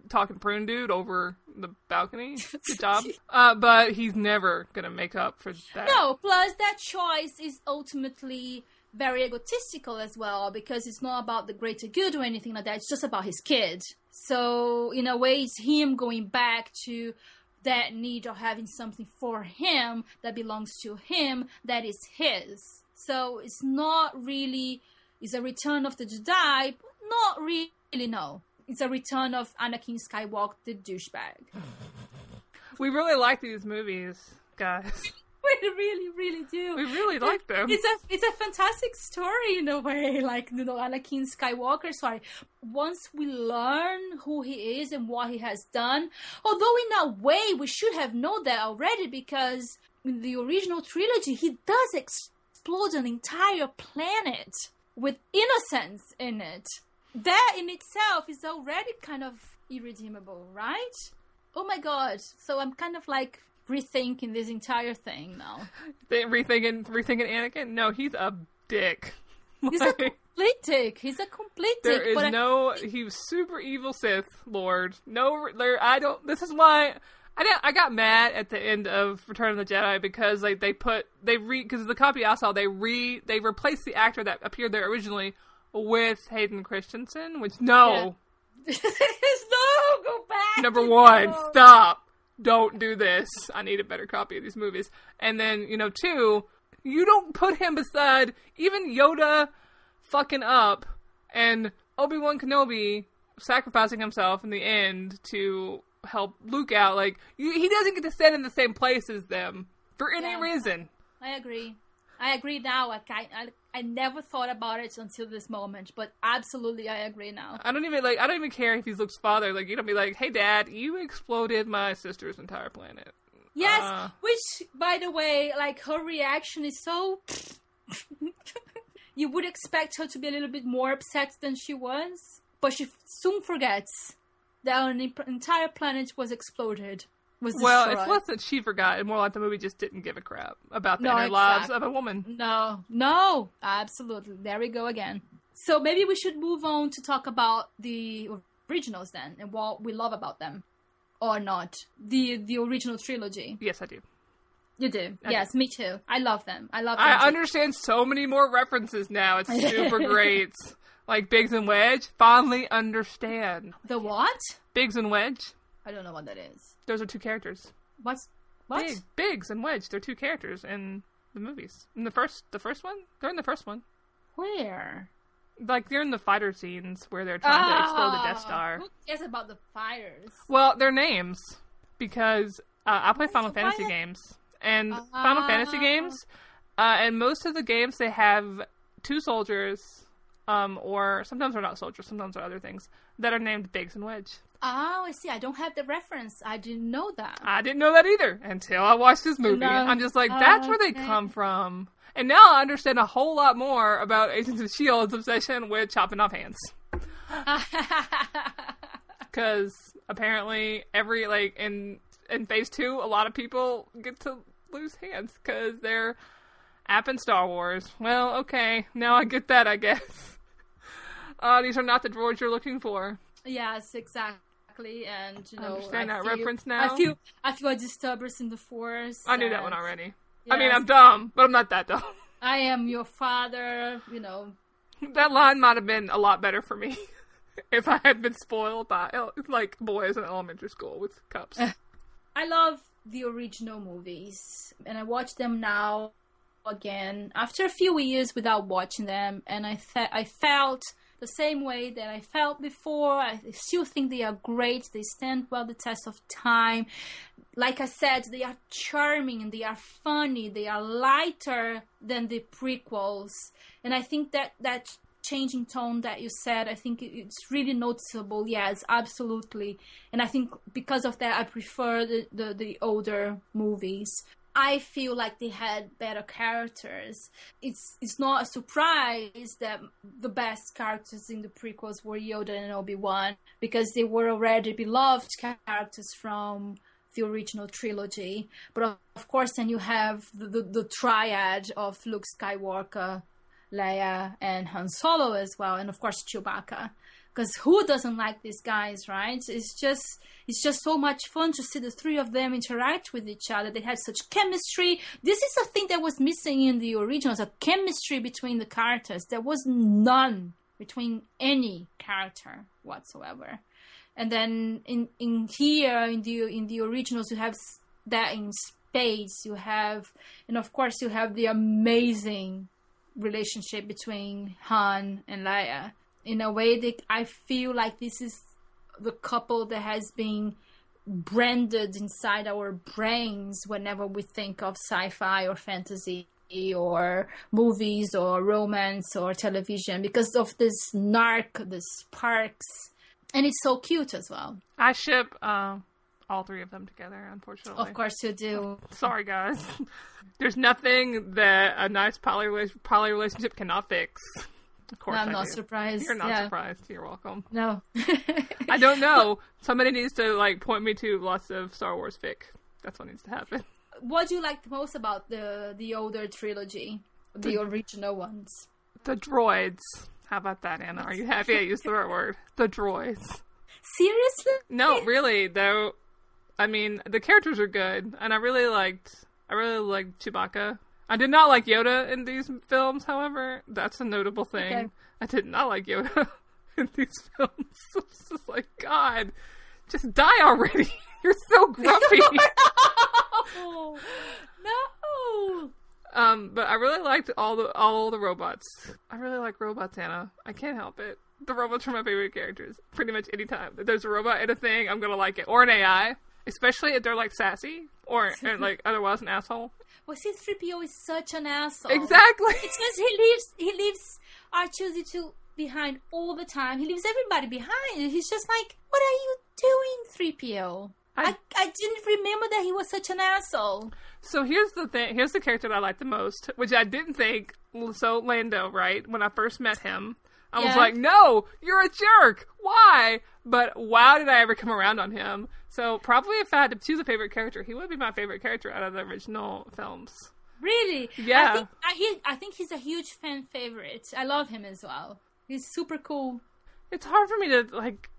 talking prune dude over the balcony. [LAUGHS] Good job. Uh, but he's never gonna make up for that. No, plus that choice is ultimately very egotistical as well because it's not about the greater good or anything like that. It's just about his kid. So in a way, it's him going back to that need of having something for him that belongs to him that is his. So it's not really it's a return of the Jedi, not really no. It's a return of Anakin Skywalker, the douchebag. We really like these movies, guys. [LAUGHS] We really, really do. We really like them. It's a it's a fantastic story in a way, [LAUGHS] like you know, Anakin Skywalker. Sorry, once we learn who he is and what he has done, although in a way we should have known that already because in the original trilogy he does explode an entire planet with innocents in it. That in itself is already kind of irredeemable, right? Oh my god! So I'm kind of like rethinking this entire thing now. They rethinking rethinking Anakin. No, he's a dick. [LAUGHS] He's a complete dick. He's a complete there dick. is but I- no. He was super evil Sith Lord. No, there. I don't. This is why. I didn't, I got mad at the end of Return of the Jedi because like they put they re because the copy I saw they re they replaced the actor that appeared there originally with Hayden Christensen, which no, [LAUGHS] no, go back. number No. one, stop, don't do this. I need a better copy of these movies. And then you know, two, you don't put him beside even Yoda fucking up and Obi Wan Kenobi sacrificing himself in the end to help Luke out. Like you, he doesn't get to stand in the same place as them for any Yeah. reason. I agree. I agree now. I, I, I never thought about it until this moment, but absolutely, I agree now. I don't even like. I don't even care if he's Luke's father. Like you don't be like, "Hey, Dad, you exploded my sister's entire planet." Yes, Uh. which, by the way, like her reaction is so. [LAUGHS] you would expect her to be a little bit more upset than she was, but she soon forgets that an entire planet was exploded. Was Well, destroyed. it's less that she forgot, and more like the movie just didn't give a crap about the No, inner lives of a woman. No, no, absolutely. There we go again. So maybe we should move on to talk about the originals then and what we love about them, or not. The the original trilogy. Yes, I do. You do. I yes, me too. I love them. I love them. I too. understand so many more references now. It's [LAUGHS] super great. Like Biggs and Wedge, finally understand. the what? Biggs and Wedge, I don't know what that is. those are two characters. What's what? Big, Biggs and Wedge, they're two characters in the movies. In the first, the first one, they're in the first one. Where? Like they're in the fighter scenes where they're trying to explode the Death Ah, Star. Who cares about the fighters? Well, their names because uh, I play Final so Fantasy games and Final Fantasy games, uh, and most of the games they have two soldiers, um, or sometimes they're not soldiers, sometimes they're other things that are named Biggs and Wedge. Oh, I see. I don't have the reference. I didn't know that. I didn't know that either until I watched this movie. No. I'm just like, that's where they Okay. come from. And now I understand a whole lot more about Agents of Shield's obsession with chopping off hands. [LAUGHS] Because apparently, every like in in Phase Two, a lot of people get to lose hands because they're app apping Star Wars. Well, okay, now I get that. I guess. [LAUGHS] Uh, these are not the droids you're looking for. yes, exactly. And you know, oh, understand I that feel- reference now. I feel I feel a disturbance in the force. I knew that one already. I mean, I'm dumb, but I'm not that dumb. [LAUGHS] I am your father. You know, That line might have been a lot better for me [LAUGHS] if I had been spoiled by like boys in elementary school with cups. [LAUGHS] I love the original movies, and I watch them now again after a few years without watching them, and I fe- I felt the same way that I felt before. I still think they are great. They stand well the test of time. Like I said, they are charming and they are funny. They are lighter than the prequels, and I think that that changing tone that you said, I think it's really noticeable. Yes, absolutely. And I think because of that, I prefer the, the, the older movies. I feel like they had better characters. It's it's not a surprise that the best characters in the prequels were Yoda and Obi Wan because they were already beloved characters from the original trilogy. But of, course, then you have the, the, the triad of Luke Skywalker, Leia, and Han Solo as well, and of course Chewbacca. Because who doesn't like these guys, right? It's just it's just so much fun to see the three of them interact with each other. They had such chemistry. This is a thing that was missing in the originals: a chemistry between the characters. There was none between any character whatsoever. And then in in here in the in the originals, you have that in space. You have, and of course, you have the amazing relationship between Han and Leia. In a way that I feel like this is the couple that has been branded inside our brains whenever we think of sci-fi or fantasy or movies or romance or television because of this narc, the sparks, and it's so cute as well. I ship uh, all three of them together. Unfortunately, Of course you do. Sorry, guys. [LAUGHS] There's nothing that a nice poly poly relationship cannot fix. Of course, I'm I not do. surprised. You're not yeah. surprised. You're welcome. No. I don't [LAUGHS] know. Somebody needs to like point me to lots of Star Wars fic. That's what needs to happen. what do you like the most about the the older trilogy, the original ones? The droids. How about that, Ana? Are you happy I used the right word? The droids. Seriously? No, really though. I mean, the characters are good, and I really liked. I really liked Chewbacca. I did not like Yoda in these films, however. That's a notable thing. Okay. I did not like Yoda [LAUGHS] in these films. [LAUGHS] It's just like God, just die already. [LAUGHS] You're so grumpy. no, no. um, but I really liked all the all the robots. I really like robots, Ana. I can't help it. The robots are my favorite characters. Pretty much any time there's a robot in a thing, I'm gonna like it. Or an AI, especially if they're like sassy or or, like otherwise an asshole. Well, C-3PO is such an asshole. Exactly. It's because he leaves he leaves R2D2 behind all the time. He leaves everybody behind. He's just like, what are you doing, 3PO? I, I- I didn't remember that he was such an asshole. So here's the thing. Here's the character that I like the most, which I didn't think. So Lando, right? When I first met him, I was like, "No, you're a jerk. Why?" But wow, did I ever come around on him? So probably if I had to choose a favorite character, he would be my favorite character out of the original films. Really? Yeah. I think, I, he, I think he's a huge fan favorite. I love him as well. He's super cool. It's hard for me to like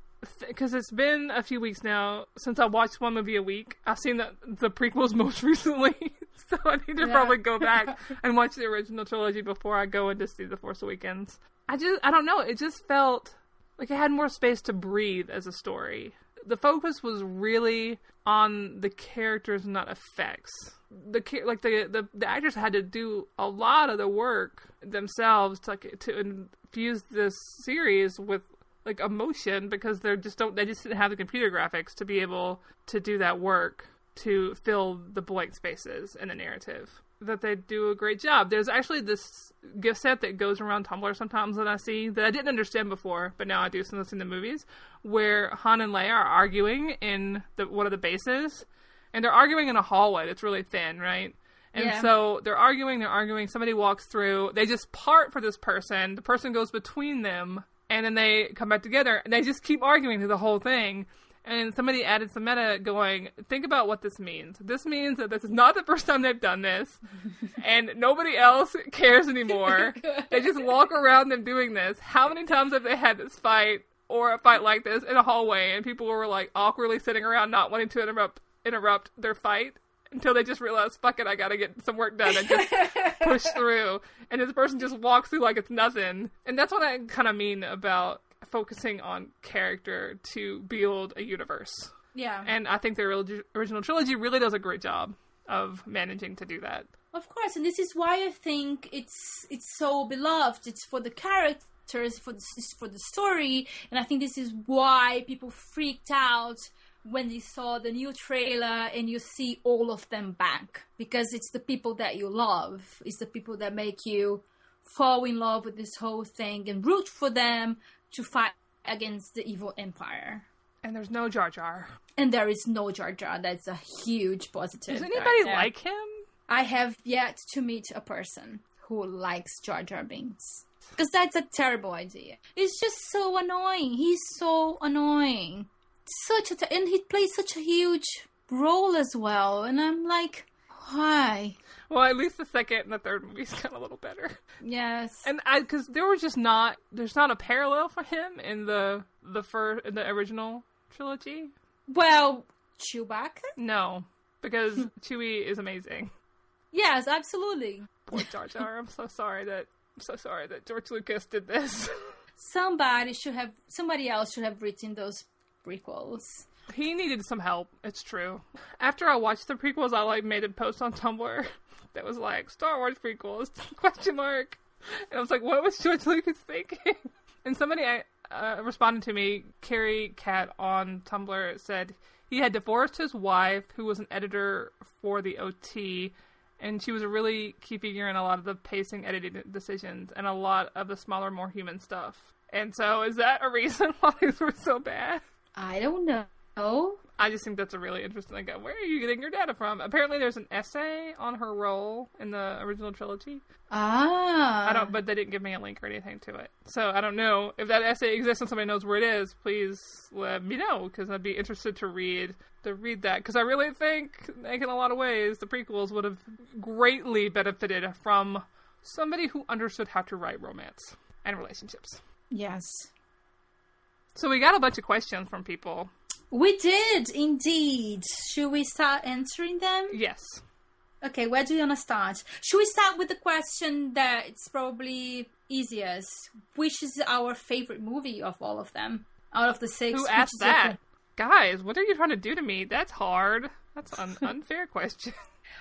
because it's been a few weeks now since I watched one movie a week. I've seen the the prequels [LAUGHS] most recently, [LAUGHS] so I need to Yeah. probably go back [LAUGHS] and watch the original trilogy before I go in to see the Force Awakens. I just I don't know. It just felt like it had more space to breathe as a story. the focus was really on the characters, not effects. The like the, the the actors had to do a lot of the work themselves to like, to infuse this series with like emotion because they're just don't they just didn't have the computer graphics to be able to do that work to fill the blank spaces in the narrative that they do a great job. There's actually this gif set that goes around Tumblr sometimes that I see that I didn't understand before, but now I do since I've seen the movies, where Han and Leia are arguing in the one of the bases, and they're arguing in a hallway that's really thin, right? And Yeah. so they're arguing, they're arguing. Somebody walks through. They just part for this person. The person goes between them, and then they come back together. And they just keep arguing through the whole thing. And somebody added some meta going, think about what this means. This means that this is not the first time they've done this, [LAUGHS] and nobody else cares anymore. [LAUGHS] they just walk around them doing this. How many times have they had this fight or a fight like this in a hallway, and people were like awkwardly sitting around, not wanting to interrupt interrupt their fight until they just realize, fuck it, I gotta get some work done and just push [LAUGHS] through. And this person just walks through like it's nothing. And that's what I kind of mean about focusing on character to build a universe. Yeah. And I think the original trilogy really does a great job of managing to do that. Of course, and this is why I think it's it's so beloved. It's for the characters, for the, for the story, and I think this is why people freaked out when they saw the new trailer and you see all of them back because it's the people that you love. It's the people that make you fall in love with this whole thing and root for them to fight against the evil empire. And there's no Jar Jar. And there is no Jar Jar. That's a huge positive. Does anybody there. like him? I have yet to meet a person who likes Jar Jar Binks. Because that's a terrible idea. It's just so annoying. He's so annoying. Such a t- and he plays such a huge role as well. And I'm like, why? Well, at least the second and the third movies got a little better. Yes. And I, because there was just not, there's not a parallel for him in the the first, in the original trilogy. well, Chewbacca? No, because [LAUGHS] Chewie is amazing. Yes, absolutely. Poor Jar Jar. I'm so sorry that I'm so sorry that George Lucas did this. [LAUGHS] Somebody should have, somebody else should have written those prequels. he needed some help. It's true. After I watched the prequels, I like made a post on Tumblr [LAUGHS] that was like Star Wars prequels [LAUGHS] question mark, and I was like, what was George Lucas thinking? [LAUGHS] And somebody uh, responded to me. Carrie Cat on Tumblr said he had divorced his wife, who was an editor for the OT, and she was a really key figure in a lot of the pacing, editing decisions, and a lot of the smaller, more human stuff. And so, is that a reason why these were so bad? I don't know. I just think that's a really interesting. Like, where are you getting your data from? Apparently, there's an essay on her role in the original trilogy. Ah. I don't, but they didn't give me a link or anything to it. So I don't know if that essay exists and somebody knows where it is. Please let me know because I'd be interested to read to read that because I really think, like in a lot of ways, the prequels would have greatly benefited from somebody who understood how to write romance and relationships. Yes. So we got a bunch of questions from people. We did indeed. Should we start answering them? Yes. Okay, where do you want to start? Should we start with the question that it's probably easiest? Which is our favorite movie of all of them? Out of the six? Who asked your that? Guys, what are you trying to do to me? That's hard. That's an [LAUGHS] unfair question.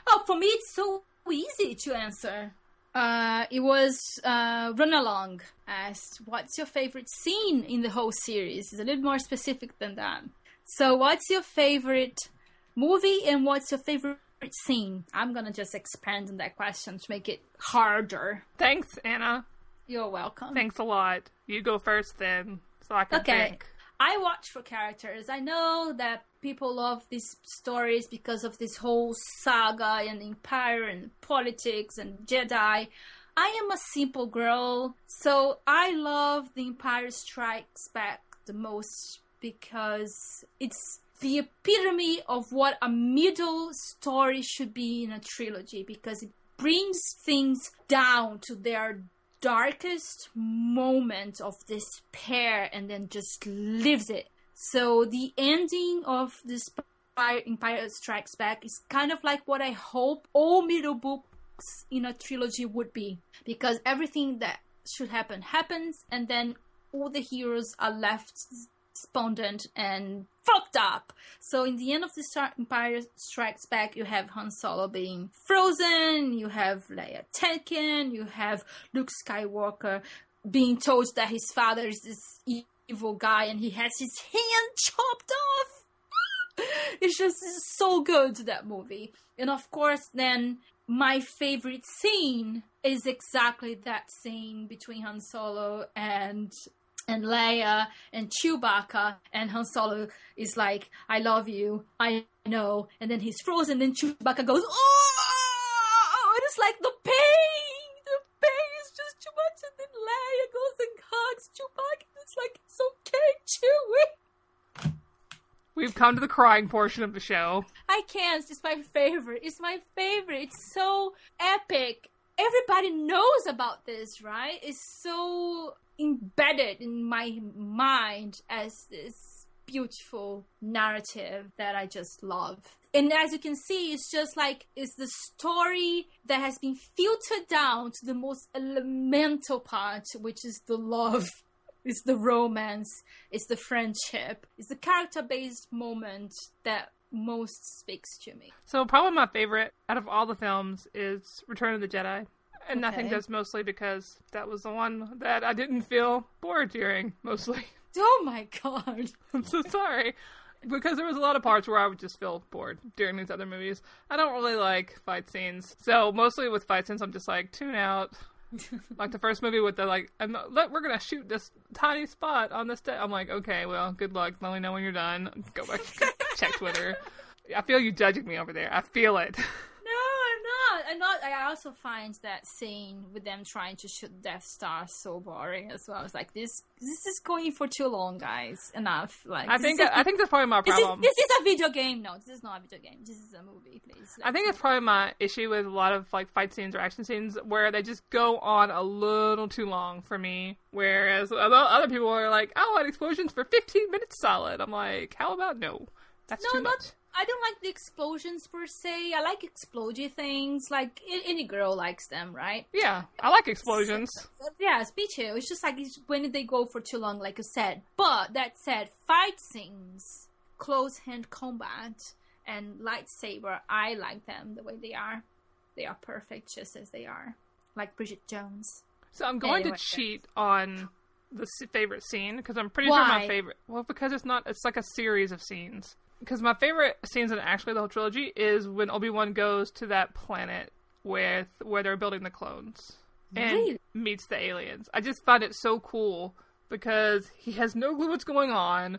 Oh, for me, it's so easy to answer. Uh, it was uh, Run Along asked, What's your favorite scene in the whole series? It's a little more specific than that. So, what's your favorite movie and what's your favorite scene? I'm gonna just expand on that question to make it harder. Thanks, Ana. You're welcome. Thanks a lot. You go first then, so I can Okay. think. I watch for characters. I know that people love these stories because of this whole saga and empire and politics and Jedi. I am a simple girl, so I love The Empire Strikes Back the most because it's the epitome of what a middle story should be in a trilogy because it brings things down to their darkest moment of despair and then just lives it. So the ending of this Empire, Strikes Back is kind of like what I hope all middle books in a trilogy would be. Because everything that should happen happens and then all the heroes are left despondent and fucked up. So in the end of the Star Empire Strikes Back, you have Han Solo being frozen, you have Leia taken, you have Luke Skywalker being told that his father is this evil guy and he has his hand chopped off. [LAUGHS] it's just it's so good that movie. And of course, then my favorite scene is exactly that scene between Han Solo and and Leia and Chewbacca and Han Solo is like, I love you, I know, and then he's frozen, then Chewbacca goes, Oh and it's like the pain, the pain is just too much, and then Leia goes and hugs Chewbacca, and it's like, it's okay, Chewie. We've come to the crying portion of the show. I can't, it's my favorite. It's my favorite. It's so epic. Everybody knows about this, right? It's so embedded in my mind as this beautiful narrative that I just love. And as you can see, it's just like it's the story that has been filtered down to the most elemental part, which is the love, [LAUGHS] it's the romance, it's the friendship, it's the character based moment that most speaks to me. So probably my favorite out of all the films is Return of the Jedi. And I think that's mostly because that was the one that I didn't feel bored during, mostly. [LAUGHS] Oh my god. I'm so sorry. Because there was a lot of parts where I would just feel bored during these other movies. I don't really like fight scenes. So mostly with fight scenes, I'm just like, tune out. [LAUGHS] like the first movie with the like, not, we're gonna shoot this tiny spot on this day. I'm like, okay, well, good luck. Let me know when you're done. Go back, check Twitter. [LAUGHS] I feel you judging me over there. I feel it. I'm not. I also find that scene with them trying to shoot Death Star so boring as well. I was like, this this is going for too long, guys. Enough. Like, I think a- I think that's probably my this is, problem. this is a video game. No, this is not a video game. This is a movie, please. I think that's probably my issue with a lot of like fight scenes or action scenes where they just go on a little too long for me. Whereas other people are like, "I want explosions for 15 minutes solid." I'm like, "How about no? That's no, too not. Much." I don't like the explosions per se. I like explodey things. Like any girl likes them, right? Yeah, I like explosions. Yes, me too. It's just like it's when they go for too long, like you said. But that said, fight scenes, close hand combat, and lightsaber, I like them the way they are. They are perfect just as they are. Like Bridget Jones. So I'm going Anyway. to cheat on the favorite scene because I'm pretty sure my favorite. Well, because it's not. It's like a series of scenes. Because my favorite scenes in actually the whole trilogy is when Obi Wan goes to that planet with where they're building the clones and Really? meets the aliens. I just find it so cool because he has no clue what's going on.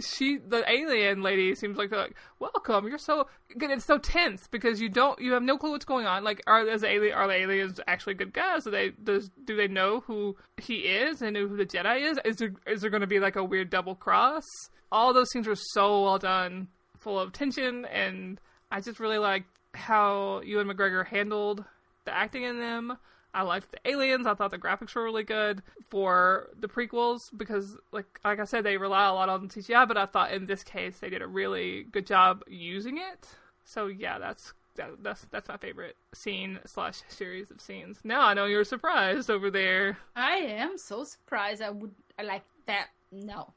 She, the alien lady, seems like like, "Welcome, you're so good." It's so tense because you don't, you have no clue what's going on. Like, are as alien, are the aliens actually good guys? Do they does do they know who he is and who the Jedi is? Is there is there going to be like a weird double cross? All those scenes were so well done, full of tension, and I just really liked how Ewan McGregor handled the acting in them. I liked the aliens. I thought the graphics were really good for the prequels because, like, like I said, they rely a lot on CGI. But I thought in this case they did a really good job using it. So yeah, that's that, that's that's my favorite scene slash series of scenes. Now I know you're surprised over there. I am so surprised. I would. I like that. No.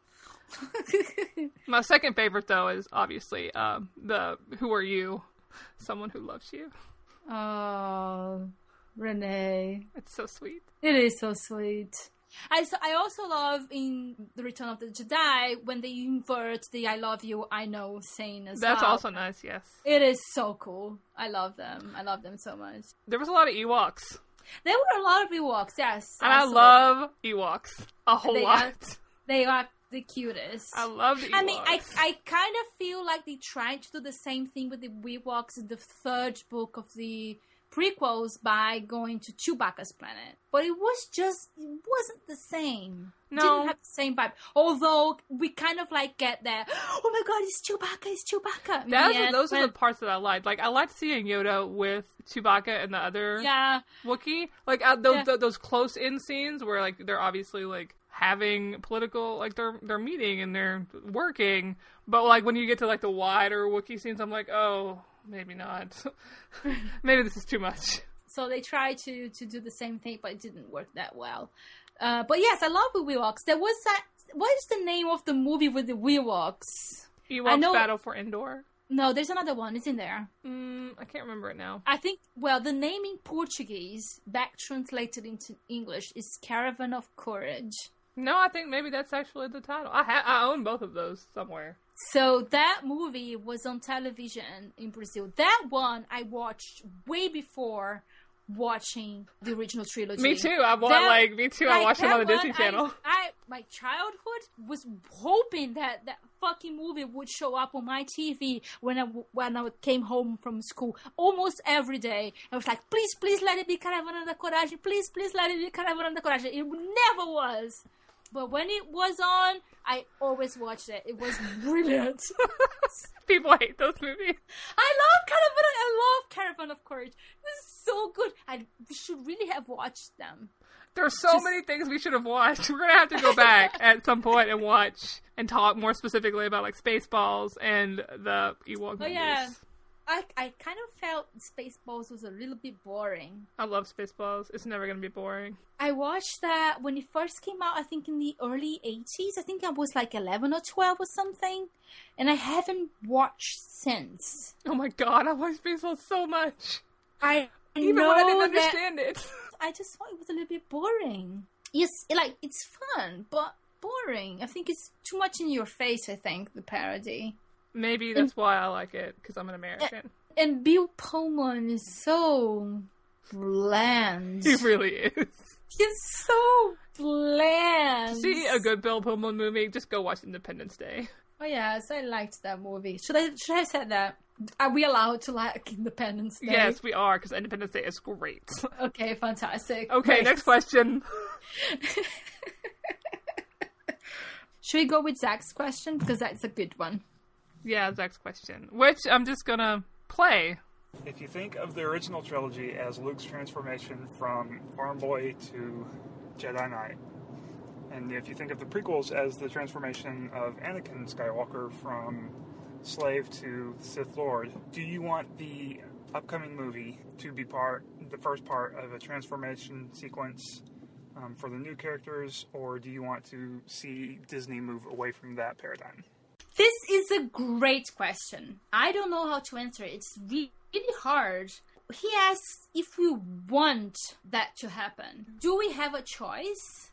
[LAUGHS] My second favorite though is obviously um, the "Who Are You?" Someone who loves you. oh, Renay. It's so sweet. It is so sweet. I I also love in The Return of the Jedi when they invert the I love you, I know saying as well. That's well. also nice. Yes, It is so cool. I love them. I love them so much. there was a lot of Ewoks, There were a lot of Ewoks, yes. and I love Ewoks a whole They are- lot. They are the cutest. I love the Ewoks. I mean, I, I kind of feel like they tried to do the same thing with the Ewoks in the third book of the prequels by going to Chewbacca's planet. But it was just, it wasn't the same. No. Didn't have the same vibe. Although we kind of like get that, oh my god, it's Chewbacca, it's Chewbacca. That's, Yeah, those are the parts that I liked. Like I liked seeing Yoda with Chewbacca and the other Yeah, Wookiee. Like uh, those Yeah. th- those close in scenes where like they're obviously like having political like they're they're meeting and they're working. But like when you get to like the wider Wookiee scenes, I'm like, oh, maybe not. [LAUGHS] [LAUGHS] maybe this is too much. so they tried to to do the same thing, but it didn't work that well. Uh, but yes, I love the Ewoks. There was that what is the name of the movie with the Ewoks? Ewoks know- Battle for Endor. No, there's another one. It's in there. Mm, I can't remember it now. I think. Well, the name in Portuguese, back translated into English, is Caravan of Courage. No, I think maybe that's actually the title. I ha- I own both of those somewhere. So that movie was on television in Brazil. That one I watched way before watching the original trilogy. Me too. I wa- That- like me too. I watched it on the Disney one, Channel. I, [LAUGHS] I my childhood was hoping that that fucking movie would show up on my TV when I when I came home from school almost every day. I was like, please, please let it be Caravana da Coragem. Please, please let it be Caravana da Coragem. It never was. But when it was on, I always watched it. It was brilliant. [LAUGHS] People hate those movies. I love Caravan. I love Caravan of Courage. It was so good. I we should really have watched them. There are so Just- many things we should have watched. [LAUGHS] We're gonna have to go back [LAUGHS] at some point and watch and talk more specifically about like Spaceballs and the Ewok Oh movies. yeah, I I kind of felt Spaceballs was a little bit boring. I love Spaceballs. It's never gonna be boring. I watched that when it first came out. I think in the early '80s. I think I was like 11 or 12 or something, and I haven't watched since. Oh my god, I love Spaceballs so much. I Even know when I didn't that understand it. [LAUGHS] I just thought it was a little bit boring. Yes, like it's fun, but boring. I think it's too much in your face. I think the parody. Maybe that's why I like it because I'm an American. And Bill Pullman is so bland. He really is. He's so bland. See a good Bill Pullman movie? Just go watch Independence Day. Oh yes, I liked that movie. Should I should I have said that? Are we allowed to like Independence Day? Yes, we are because Independence Day is great. Okay, fantastic. Okay, Great. next question. [LAUGHS] Should we go with Zach's question because that's a good one? Yeah, Zach's question, which I'm just gonna play. If you think of the original trilogy as Luke's transformation from farm boy to Jedi Knight, and if you think of the prequels as the transformation of Anakin Skywalker from slave to Sith Lord, do you want the upcoming movie to be part, the first part of a transformation sequence um, for the new characters, or do you want to see Disney move away from that paradigm? Is a great question. I don't know how to answer it. It's re- really hard. He asks if we want that to happen. Do we have a choice?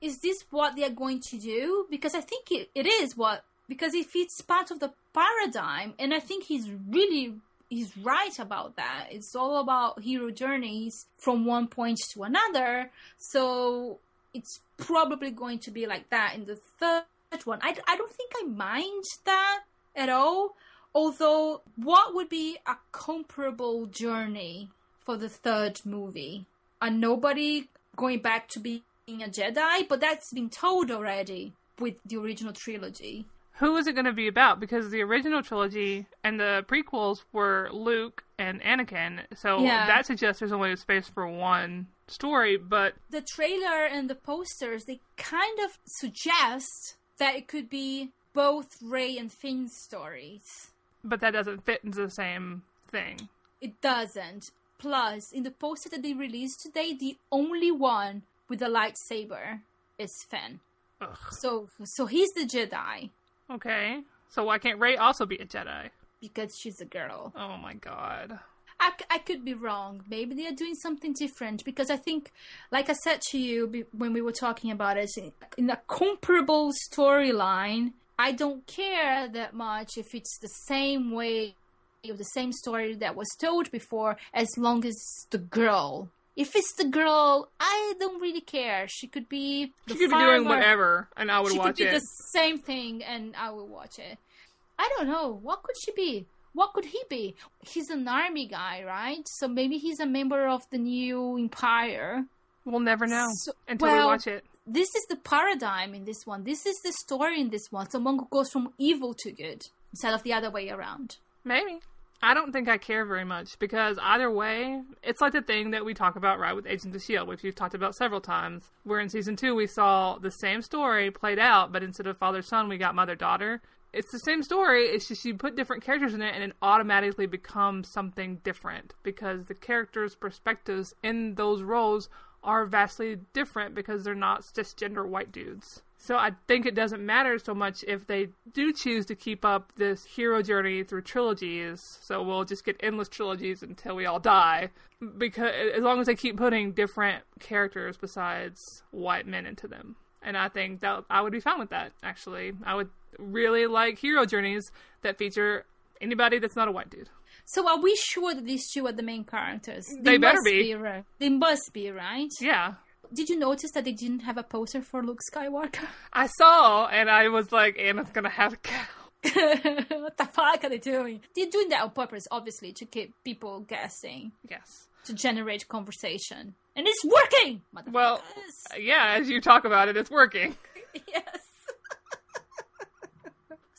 Is this what they are going to do? Because I think it, it is what. Because if it's part of the paradigm, and I think he's really he's right about that. It's all about hero journeys from one point to another. So it's probably going to be like that in the third one. I, I don't think I mind that at all. Although, what would be a comparable journey for the third movie? A nobody going back to being a Jedi, but that's been told already with the original trilogy. Who is it going to be about? Because the original trilogy and the prequels were Luke and Anakin, so Yeah. that suggests there's only space for one story. But The trailer and the posters, they kind of suggest that it could be both Rey and Finn's stories. but that doesn't fit into the same thing. It doesn't. Plus, in the poster that they released today, the only one with a lightsaber is Finn. Ugh. So, so he's the Jedi Okay, so why can't Rey also be a Jedi? because she's a girl. Oh my god. I, I could be wrong. Maybe they are doing something different because I think, like I said to you when we were talking about it, in a comparable storyline, I don't care that much if it's the same way of the same story that was told before, as long as the girl. If it's the girl, I don't really care. She could be. She could be doing whatever, and I would she watch it. She could be it. the same thing and I would watch it. I don't know. What could she be? What could he be? He's an army guy, right? So maybe he's a member of the new empire. We'll never know So- until well- we watch it. This is the paradigm in this one. This is the story in this one. Someone who goes from evil to good instead of the other way around. Maybe. I don't think I care very much because either way, it's like the thing that we talk about right with Agents of S.H.I.E.L.D., which we've talked about several times, where in season two we saw the same story played out, but instead of father son, we got mother daughter. It's the same story, it's just you put different characters in it and it automatically becomes something different because the characters' perspectives in those roles are vastly different because they're not cisgender white dudes. So I think it doesn't matter so much if they do choose to keep up this hero journey through trilogies. So we'll just get endless trilogies until we all die, because as long as they keep putting different characters besides white men into them. And I think that I would be fine with that. Actually, I would really like hero journeys that feature anybody that's not a white dude. So are we sure that these two are the main characters? They better must be. right? They must be, right? Yeah. Did you notice that they didn't have a poster for Luke Skywalker? [LAUGHS] I saw, and I was like, Ana's gonna have a cow. [LAUGHS] what the fuck are they doing? They're doing that on purpose, obviously, to keep people guessing, Yes. to generate conversation. And it's working! Well, yeah, as you talk about it, it's working. [LAUGHS] yes.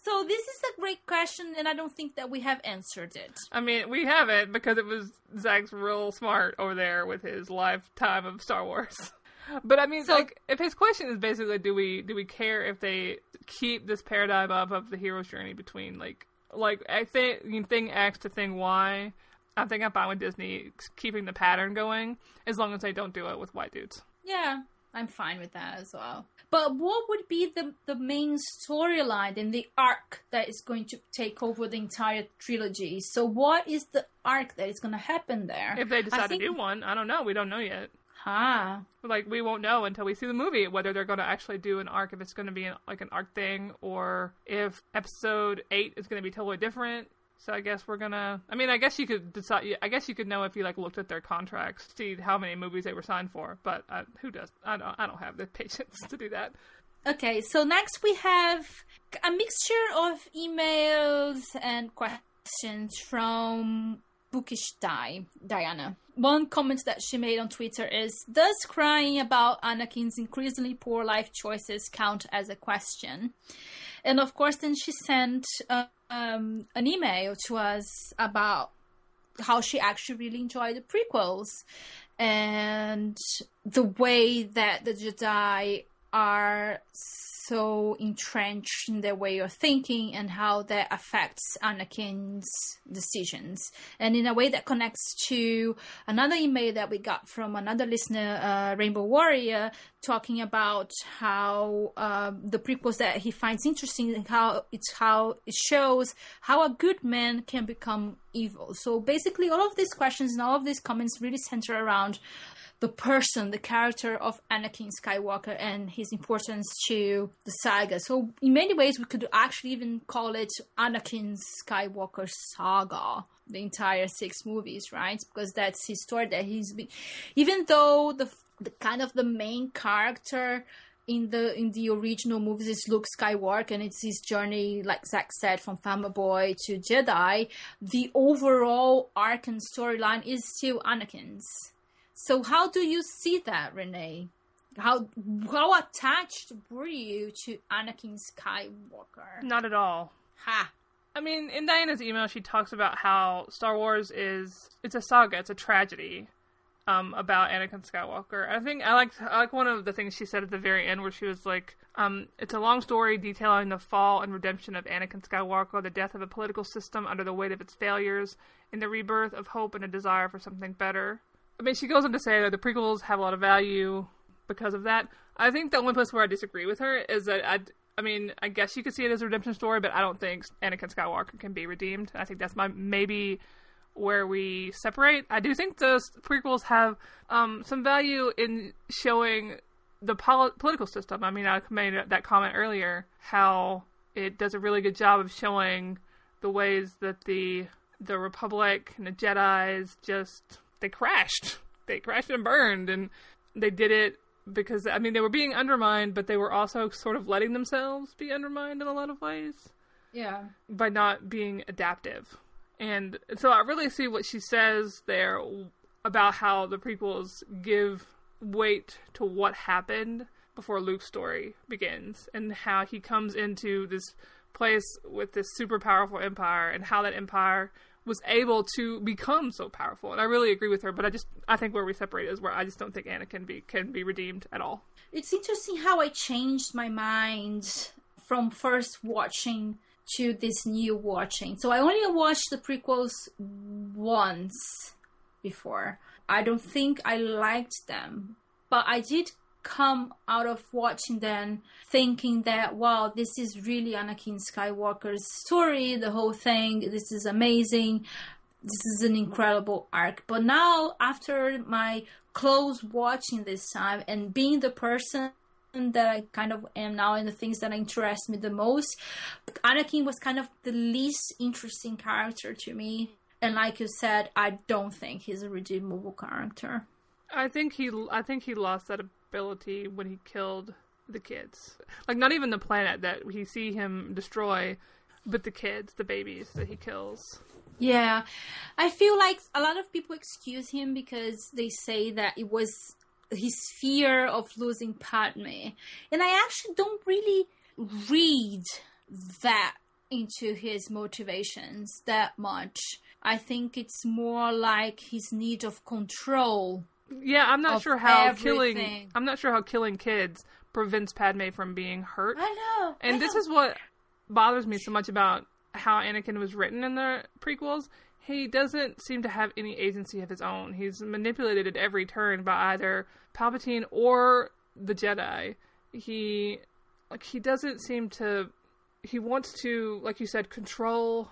So this is a great question, and I don't think that we have answered it. I mean, we haven't because it was Zach's real smart over there with his lifetime of Star Wars. [LAUGHS] But I mean, So- like, if his question is basically, do we do we care if they keep this paradigm up of the hero's journey between like like I think thing X to thing Y? I think I'm fine with Disney keeping the pattern going as long as they don't do it with white dudes. Yeah, I'm fine with that as well. But what would be the the main storyline and the arc that is going to take over the entire trilogy? So what is the arc that is going to happen there? If they decide think- to do one, I don't know. We don't know yet. Ah, like we won't know until we see the movie whether they're going to actually do an arc if it's going to be an, like an arc thing or if episode 8 is going to be totally different so i guess we're gonna i mean i guess you could decide i guess you could know if you like looked at their contracts see how many movies they were signed for but uh, who does i don't i don't have the [LAUGHS] patience to do that okay. So next we have a mixture of emails and questions from Bookish Di Diana. One comment that she made on Twitter is Does crying about Anakin's increasingly poor life choices count as a question? And of course, then she sent uh, um, an email to us about how she actually really enjoyed the prequels and the way that the Jedi are so entrenched in their way of thinking and how that affects Anakin's decisions. And in a way that connects to another email that we got from another listener, uh, Rainbow Warrior, talking about how um, the prequels that he finds interesting and how it's how it shows how a good man can become evil. So basically, all of these questions and all of these comments really center around the person, the character of Anakin Skywalker and his importance to the saga. So in many ways, we could actually even call it Anakin Skywalker saga. The entire six movies, right? Because that's his story that he's been, even though the the kind of the main character in the in the original movies is Luke Skywalker and it's his journey, like Zach said, from farmer boy to Jedi. The overall arc and storyline is still Anakin's. So how do you see that, Renay? How how attached were you to Anakin Skywalker? not at all Ha. I mean, in Diana's email, she talks about how Star Wars is it's a saga, it's a tragedy um, about Anakin Skywalker. I think I like I like one of the things she said at the very end, where she was like, um, "It's a long story detailing the fall and redemption of Anakin Skywalker, the death of a political system under the weight of its failures, and the rebirth of hope and a desire for something better." I mean, she goes on to say that the prequels have a lot of value because of that. I think the only place where I disagree with her is that I, I mean, I guess you could see it as a redemption story, but I don't think Anakin Skywalker can be redeemed. I think that's my maybe where we separate. I do think the prequels have um, some value in showing the pol- political system. I mean, I made that comment earlier how it does a really good job of showing the ways that the the Republic and the Jedi's just they crashed. They crashed and burned, and they did it because I mean they were being undermined, but they were also sort of letting themselves be undermined in a lot of ways Yeah. by not being adaptive. And so I really see what she says there about how the prequels give weight to what happened before Luke's story begins and how he comes into this place with this super powerful empire and how that empire was able to become so powerful. And I really agree with her, but I just I think where we separate is where I just don't think Anakin be can be redeemed at all. It's interesting how I changed my mind from first watching to this new watching. So I only watched the prequels once before. I don't think I liked them but I did come out of watching them thinking that wow this is really anakin skywalker's story the whole thing this is amazing this is an incredible arc. But now after my close watching this time and being the person that I kind of am now and the things that interest me the most Anakin was kind of the least interesting character to me. And like you said I don't think he's a redeemable character. I think he I think he lost that when he killed the kids. Like not even the planet that we see him destroy, but the kids, the babies that he kills. Yeah. I feel like a lot of people excuse him because they say that it was his fear of losing Padme. And I actually don't really read that into his motivations that much. I think it's more like his need of control yeah, I'm not sure how everything. killing I'm not sure how killing kids prevents Padme from being hurt. I know. And I this know. is what bothers me so much about how Anakin was written in the prequels. He doesn't seem to have any agency of his own. He's manipulated at every turn by either Palpatine or the Jedi. He like he doesn't seem to he wants to like you said control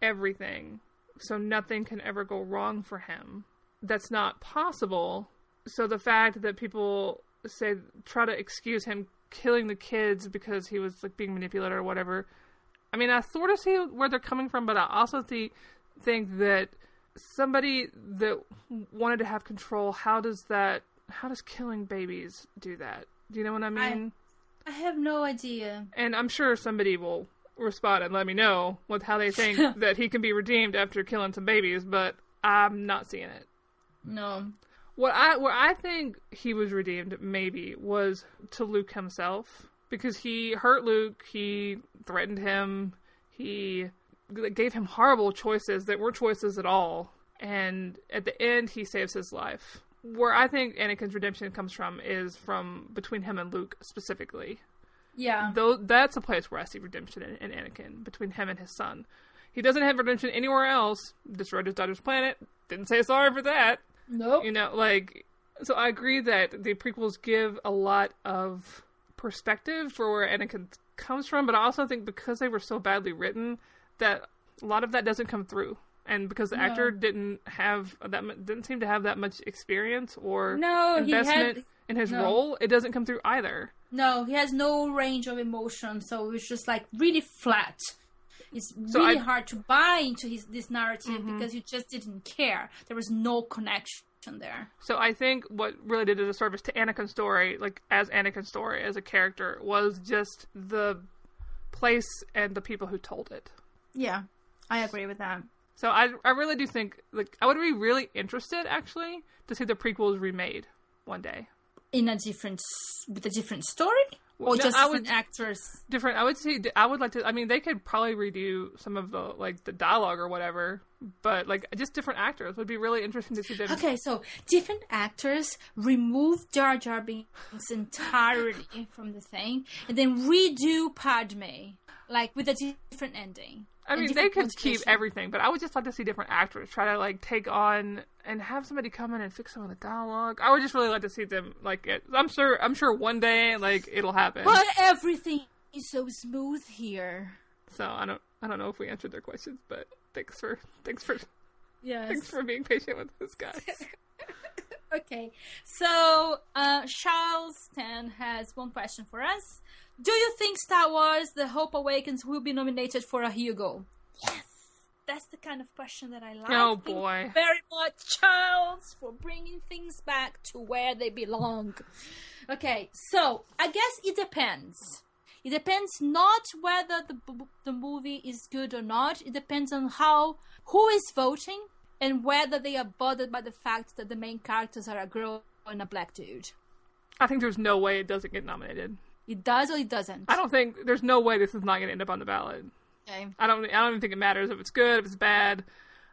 everything so nothing can ever go wrong for him that's not possible. So the fact that people say try to excuse him killing the kids because he was like being manipulated or whatever. I mean, I sort of see where they're coming from, but I also see, think that somebody that wanted to have control, how does that? How does killing babies do that? Do you know what I mean? I, I have no idea. And I'm sure somebody will respond and let me know with how they think [LAUGHS] that he can be redeemed after killing some babies, but I'm not seeing it. No. What I what I think he was redeemed maybe was to Luke himself because he hurt Luke, he threatened him, he gave him horrible choices that were choices at all, and at the end he saves his life. Where I think Anakin's redemption comes from is from between him and Luke specifically. Yeah. Though that's a place where I see redemption in, in Anakin between him and his son. He doesn't have redemption anywhere else. Destroyed his daughter's planet. Didn't say sorry for that. Nope. You know, like, so I agree that the prequels give a lot of perspective for where Anakin comes from, but I also think because they were so badly written that a lot of that doesn't come through. And because the No. actor didn't have that, didn't seem to have that much experience or No, investment had- in his no. role, it doesn't come through either. No, he has no range of emotion, so it's just like really flat. It's So really I- hard to buy into his this narrative Mm-hmm. because you just didn't care. There was no connection there. So I think what really did a disservice to Anakin's story, like as Anakin's story as a character, was just the place and the people who told it. Yeah, I agree with that. So I I really do think like I would be really interested actually to see the prequels remade one day. In a different with a different story, or No, just I different would- actors. Different. I would say I would like to. I mean, they could probably redo some of the like the dialogue or whatever, but like just different actors would be really interesting to see them. Okay, so different actors remove Jar Jar Binks entirely from the thing, and then redo Padme, like with a different ending. I mean, they could keep everything, but I would just like to see different actors try to like take on and have somebody come in and fix some of the dialogue. I would just really like to see them like. It, I'm sure. I'm sure one day like it'll happen. But everything is so smooth here. So I don't. I don't know if we answered their questions, but thanks for thanks for Yes. thanks for being patient with us, guys. [LAUGHS] Okay, so uh, Charles Tan has one question for us. Do you think Star Wars: The Hope Awakens will be nominated for a Hugo? Yes, that's the kind of question that I like. Oh, Thank you boy. very much, Charles, for bringing things back to where they belong. Okay, so I guess it depends. It depends not whether the b- the movie is good or not. It depends on how who is voting and whether they are bothered by the fact that the main characters are a girl and a black dude. I think there's no way it doesn't get nominated. It does or it doesn't. I don't think there's no way this is not going to end up on the ballot. Okay. I don't. I don't even think it matters if it's good, if it's bad.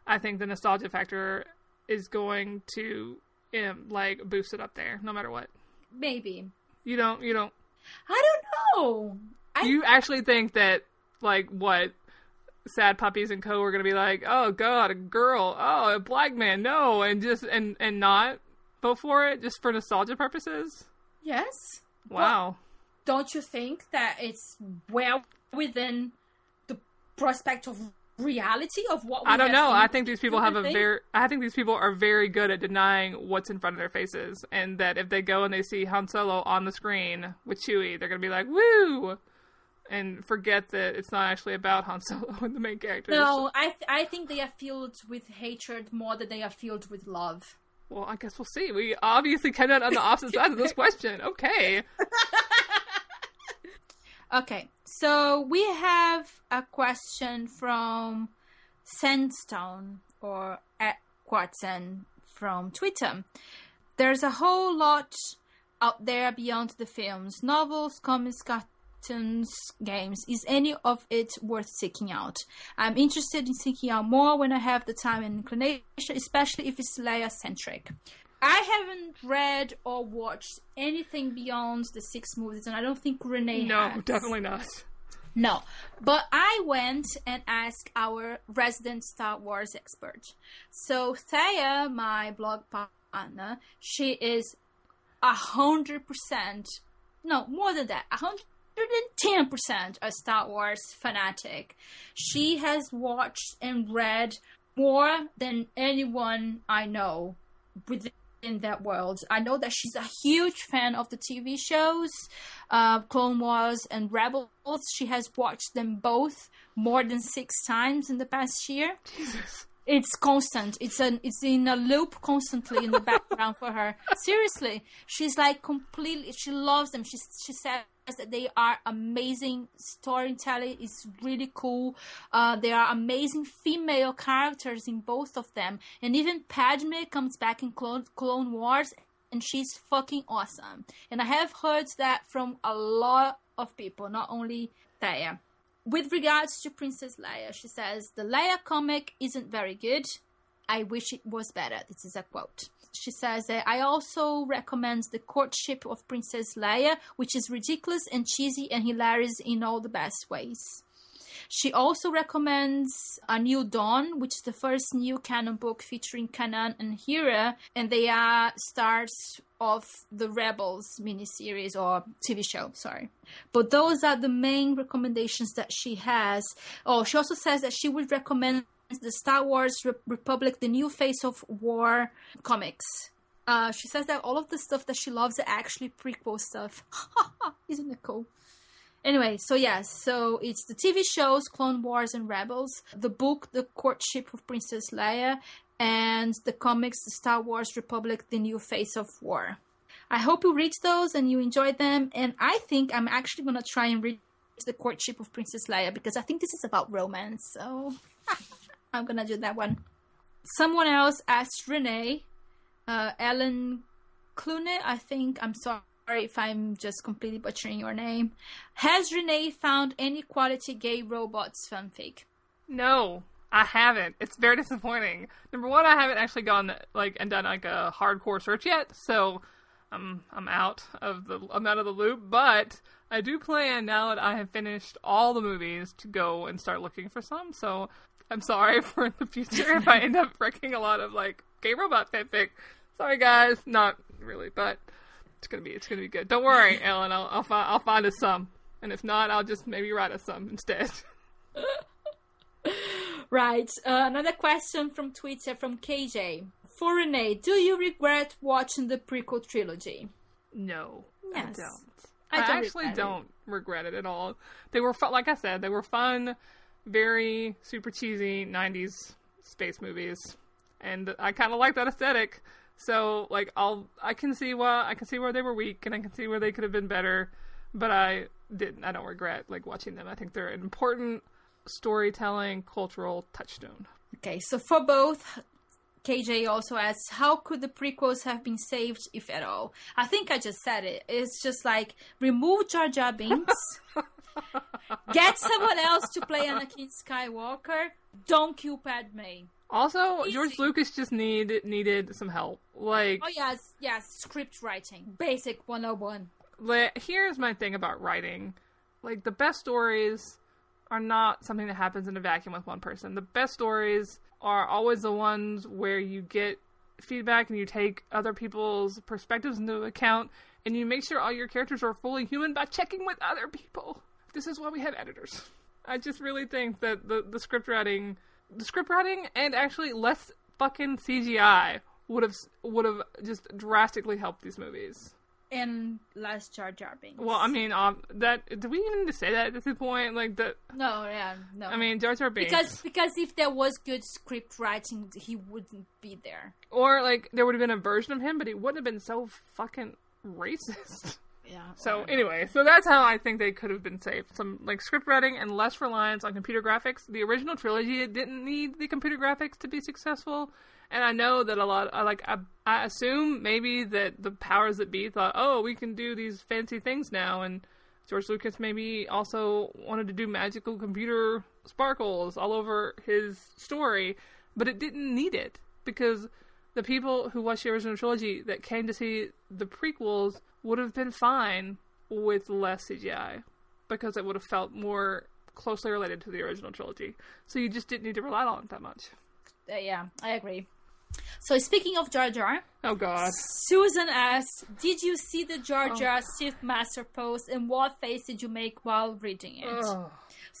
I think the nostalgia factor is going to um, like boost it up there, no matter what. Maybe. You don't. You don't. I don't know. I You actually think that like what? Sad puppies and co are going to be like, oh god, a girl, oh a black man, no, and just and and not vote for it just for nostalgia purposes. Yes. Wow. Don't you think that it's well within the prospect of reality of what we I don't know. I think these people have a thing? very. I think these people are very good at denying what's in front of their faces, and that if they go and they see Han Solo on the screen with Chewie, they're gonna be like, "Woo!" and forget that it's not actually about Han Solo [LAUGHS] and the main character. No, I th- I think they are filled with hatred more than they are filled with love. Well, I guess we'll see. We obviously came out on the opposite [LAUGHS] sides of this question. Okay. [LAUGHS] Okay, so we have a question from Sandstone or at Quartzen from Twitter. There's a whole lot out there beyond the films, novels, comics, cartoons, games. Is any of it worth seeking out? I'm interested in seeking out more when I have the time and inclination, especially if it's Leia centric. I haven't read or watched anything beyond the six movies, and I don't think Renay No, has. definitely not. No, but I went and asked our resident Star Wars expert. So Thea, my blog partner, she is a hundred percent, no more than that, a hundred and ten percent a Star Wars fanatic. She has watched and read more than anyone I know within that world. I know that she's a huge fan of the TV shows, uh, Clone Wars and Rebels. She has watched them both more than six times in the past year. Jesus. It's constant. It's an it's in a loop constantly in the background for her. [LAUGHS] Seriously, she's like completely. She loves them. She she says that they are amazing storytelling. It's really cool. Uh, there are amazing female characters in both of them, and even Padme comes back in Clone Clone Wars, and she's fucking awesome. And I have heard that from a lot of people, not only Thea. With regards to Princess Leia, she says the Leia comic isn't very good. I wish it was better. This is a quote. She says that I also recommend the courtship of Princess Leia, which is ridiculous and cheesy and hilarious in all the best ways. She also recommends A New Dawn, which is the first new canon book featuring Kanan and Hera, and they are stars of the Rebels miniseries or TV show, sorry. But those are the main recommendations that she has. Oh, she also says that she would recommend the Star Wars Re- Republic, the New Face of War comics. Uh, she says that all of the stuff that she loves are actually prequel stuff. [LAUGHS] Isn't it cool? Anyway, so yes, so it's the TV shows Clone Wars and Rebels, the book The Courtship of Princess Leia, and the comics The Star Wars Republic The New Face of War. I hope you read those and you enjoyed them, and I think I'm actually gonna try and read The Courtship of Princess Leia because I think this is about romance, so [LAUGHS] I'm gonna do that one. Someone else asked Renay, uh, Ellen Clune, I think, I'm sorry if I'm just completely butchering your name. Has Renay found any quality gay robots fanfic? No, I haven't. It's very [LAUGHS] disappointing. Number one, I haven't actually gone like and done like a hardcore search yet, so I'm I'm out of the I'm out of the loop. But I do plan now that I have finished all the movies to go and start looking for some. So I'm sorry [LAUGHS] for in the future if I end up wrecking a lot of like gay robot fanfic. Sorry guys, not really, but it's gonna be it's gonna be good. Don't worry, [LAUGHS] Ellen. I'll I'll, fi- I'll find us some, and if not, I'll just maybe write us some instead. [LAUGHS] Right. Uh, another question from Twitter from KJ. For Renay, do you regret watching the prequel trilogy? No, Yes. I don't. I I, don't actually regret don't regret it at all. They were fun, like I said, they were fun, very super cheesy '90s space movies, and I kind of like that aesthetic. So, like, I'll I can see why I can see where they were weak, and I can see where they could have been better, but I didn't. I don't regret like watching them. I think they're an important storytelling cultural touchstone. Okay, so for both, KJ also asks, how could the prequels have been saved, if at all? I think I just said it. It's just like remove Jar Jar Binks, [LAUGHS] get someone else to play Anakin Skywalker, don't kill Padme. Also, Easy. George Lucas just needed needed some help. Like, Oh yes, yes, script writing, basic 101. Li- here's my thing about writing like the best stories are not something that happens in a vacuum with one person the best stories are always the ones where you get feedback and you take other people's perspectives into account and you make sure all your characters are fully human by checking with other people. This is why we have editors. I just really think that the, the script writing, the script writing, and actually less fucking CGI would have would have just drastically helped these movies. And less Jar Jar Binks. Well, I mean, um, that do we even need to say that at this point? Like that? no, yeah, no. I mean, Jar Jar Binks. because because if there was good script writing, he wouldn't be there. or like there would have been a version of him, but he wouldn't have been so fucking racist. [LAUGHS] Yeah. So anyway, so that's how I think they could have been saved. Some like script writing and less reliance on computer graphics. The original trilogy didn't need the computer graphics to be successful, and I know that a lot. I like I, I assume maybe that the powers that be thought, oh, we can do these fancy things now, and George Lucas maybe also wanted to do magical computer sparkles all over his story, but it didn't need it because the people who watched the original trilogy that came to see the prequels would have been fine with less CGI because it would have felt more closely related to the original trilogy. So you just didn't need to rely on it that much. Uh, yeah, I agree. So speaking of Jar Jar, Oh God. Susan asked, "Did you see the Jar Jar Sith Master post, and what face did you make while reading it?" Ugh.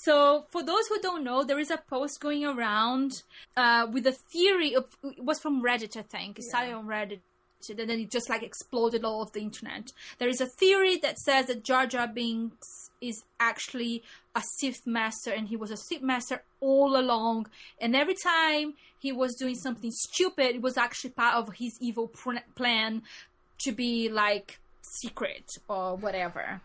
So, for those who don't know, there is a post going around uh, with a theory of it was from Reddit, I think. It started on Reddit, and then it just like exploded all of the internet. There is a theory that says that Jar Jar Binks is actually a Sith master, and he was a Sith master all along. And every time he was doing something stupid, it was actually part of his evil pr- plan to be like secret or whatever.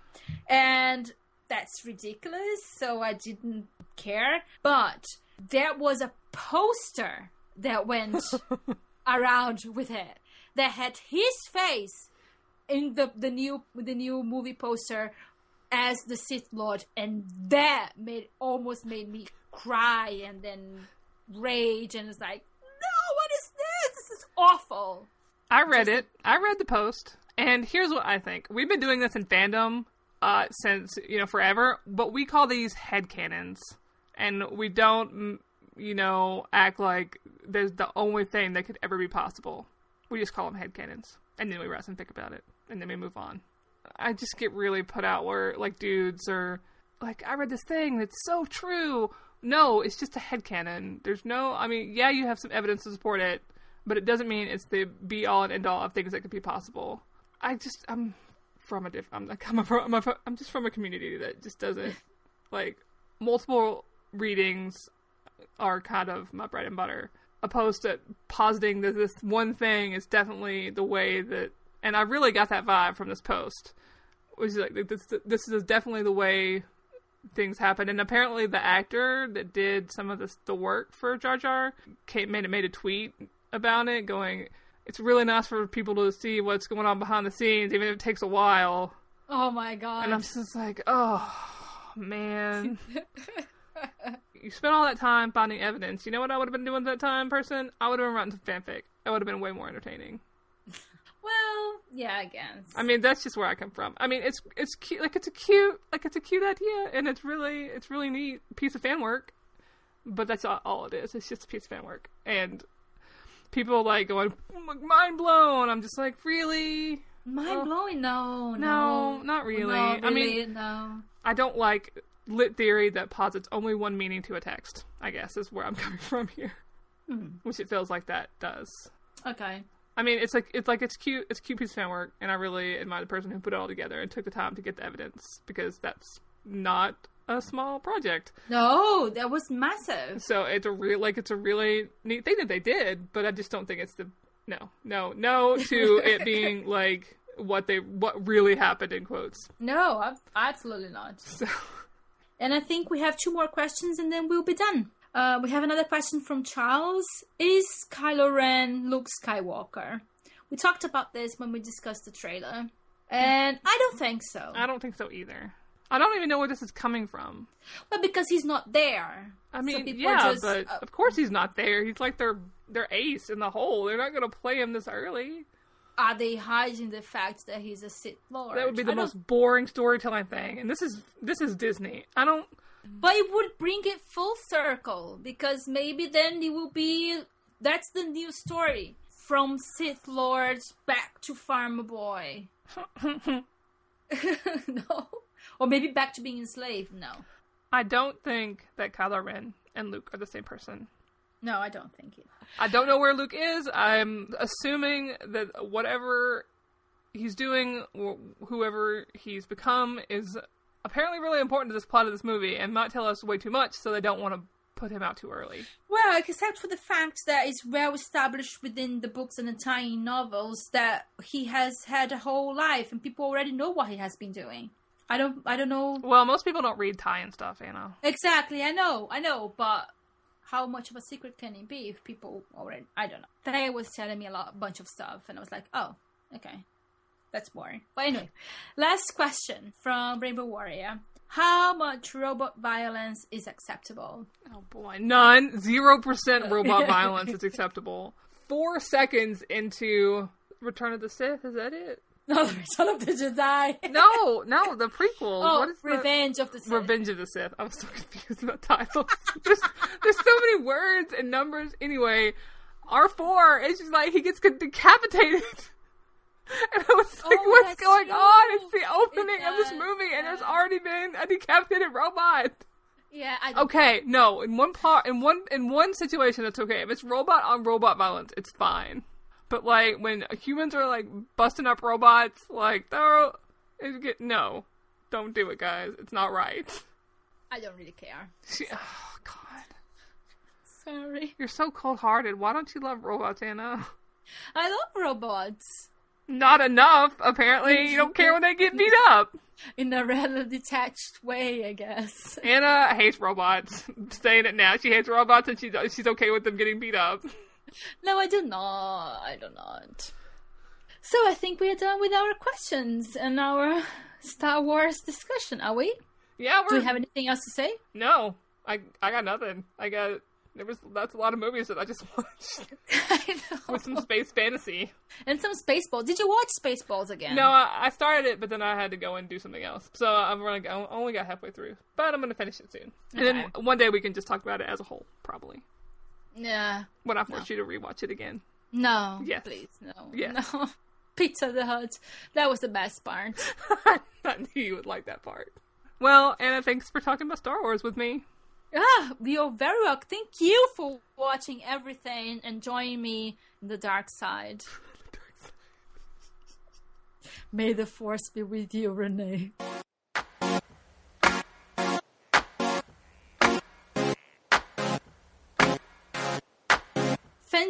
And that's ridiculous, so I didn't care. But there was a poster that went [LAUGHS] around with it that had his face in the the new the new movie poster as the Sith Lord, and that made almost made me cry and then rage, and it's like, no, what is this? This is awful. I read it. I read the post, and here's what I think. We've been doing this in fandom uh, since you know forever, but we call these headcanons, and we don't, you know, act like there's the only thing that could ever be possible. We just call them headcanons, and then we rest and think about it, and then we move on. I just get really put out where like dudes are like, I read this thing that's so true. No, it's just a headcanon. There's no, I mean, yeah, you have some evidence to support it, but it doesn't mean it's the be all and end all of things that could be possible. I just, I'm from a different, I'm like, I'm, [LAUGHS] I'm, a, I'm just from a community that just doesn't, [LAUGHS] like, multiple readings are kind of my bread and butter. Opposed to positing that this one thing is definitely the way that, and I really got that vibe from this post. Was like this, this is definitely the way things happen. And apparently, the actor that did some of this, the work for Jar Jar came, made made a tweet about it, going, "It's really nice for people to see what's going on behind the scenes, even if it takes a while." Oh my god! And I'm just like, "Oh man." [LAUGHS] you spent all that time finding evidence. You know what I would have been doing at that time, person? I would have been writing some fanfic. That would have been way more entertaining. [LAUGHS] well, yeah, I guess. I mean, that's just where I come from. I mean, it's it's cute, like it's a cute, like it's a cute idea, and it's really it's really neat piece of fan work. But that's all, all it is. It's just a piece of fan work, and people like going mind blown. I'm just like, really? Mind blowing? No, No, no, not really. No, I mean, no. I don't like lit theory that posits only one meaning to a text. I guess is where I'm [LAUGHS] coming from here, hmm. which it feels like that does. Okay. I mean, it's like it's like it's cute. It's a cute piece of fan work, and I really admire the person who put it all together and took the time to get the evidence because that's not a small project. No, that was massive. So it's a real like it's a really neat thing that they did, but I just don't think it's the no no no to [LAUGHS] it being like what they what really happened in quotes. No, absolutely not. So [LAUGHS] And I think we have two more questions, and then we'll be done. Uh, we have another question from Charles. Is Kylo Ren Luke Skywalker? We talked about this when we discussed the trailer, and I don't think so. I don't think so either. I don't even know where this is coming from. Well, because he's not there. I mean, are yeah, just, but uh, of course he's not there. He's like their their ace in the hole. They're not going to play him this early. are they hiding the fact that he's a Sith Lord? That would be the I don't- most boring storytelling thing. And this is this is Disney. I don't. But it would bring it full circle because maybe then it will be that's the new story from Sith Lords back to Farmer Boy. [LAUGHS] [LAUGHS] no. Or maybe back to being enslaved. No. I don't think that Kylo Ren and Luke are the same person. No, I don't think it. I don't know where Luke is. I'm assuming that whatever he's doing, wh- whoever he's become, is apparently really important to this plot of this movie and might tell us way too much, so they don't want to put him out too early. Well, except for the fact that it's well established within the books and the tie-in novels that he has had a whole life and people already know what he has been doing. I don't I don't know Well, most people don't read Thai and stuff, you know. exactly. I know, I know, but how much of a secret can it be if people already I don't know. Today was telling me a lot bunch of stuff and I was like, "Oh, okay. That's boring." But anyway, [LAUGHS] last question from Rainbow Warrior. How much robot violence is acceptable? Oh boy, none. Zero percent robot violence is [LAUGHS] acceptable. Four seconds into Return of the Sith, is that it? No, Son of the Jedi. [LAUGHS] No, no, the prequel. Oh, what is the- Revenge of the Sith. Revenge of the Sith. I'm so [LAUGHS] confused about titles. [LAUGHS] there's, there's so many words and numbers. Anyway, R4, it's just like he gets decapitated. And I was oh, like, Oh, what's going true. on? It's the opening It of this movie, and there's already been a decapitated robot. Yeah, Okay, no, in one part, in one in one situation, it's okay. If it's robot on robot violence, it's fine. But like when humans are like busting up robots, like they're no, don't do it, guys. It's not right. I don't really care. She, oh God, Sorry. you're so cold hearted. Why don't you love robots, Ana? I love robots. Not enough, apparently. You don't care when they get beat up. In a rather detached way, I guess. Ana hates robots. saying it now. She hates robots and she's she's okay with them getting beat up. [LAUGHS] No, I do not. I do not. So I think we are done with our questions and our Star Wars discussion, are we? Yeah, we're Do we have anything else to say? No, I I got nothing. I got there was that's a lot of movies that I just [LAUGHS] watched [LAUGHS] I know. with some space fantasy. And some Spaceballs. Did you watch Spaceballs again? No, I, I started it, but then I had to go and do something else. So I'm running. I only got halfway through, but I'm gonna finish it soon. And then one day we can just talk about it as a whole, probably Yeah. when I force you to rewatch it again. No. Yes. Please, no. Yes. No. [LAUGHS] Pizza the Hut. That was the best part. [LAUGHS] I knew you would like that part. Well, Ana, thanks for talking about Star Wars with me. Ah, you're very welcome. Thank you for watching everything and joining me in the dark side. [LAUGHS] May the force be with you, Renay.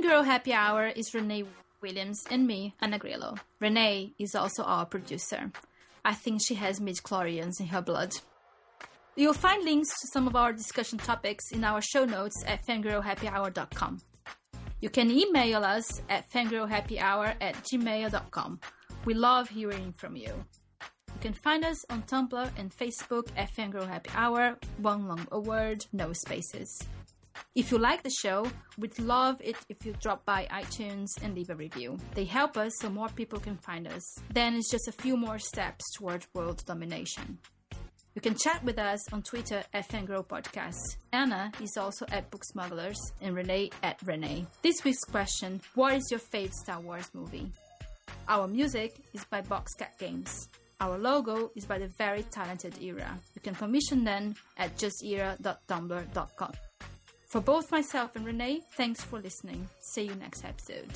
Fangirl Happy Hour is Renay Williams and me, Ana Grilo. Renay is also our producer. I think she has midichlorians in her blood. You'll find links to some of our discussion topics in our show notes at fangirlhappyhour.com. You can email us at fangirlhappyhour at gmail.com. We love hearing from you. You can find us on Tumblr and Facebook at Fangirl Happy Hour, one long a word, no spaces. If you like the show, we'd love it if you drop by iTunes and leave a review. They help us so more people can find us. Then it's just a few more steps toward world domination. You can chat with us on Twitter at Fangirl Podcast. Ana is also at Book Smugglers and Renay at Renay. This week's question What is your favorite Star Wars movie? Our music is by Boxcat Games. Our logo is by the very talented Era. You can commission them at justera.tumblr.com. For both myself and Renay, thanks for listening. See you next episode.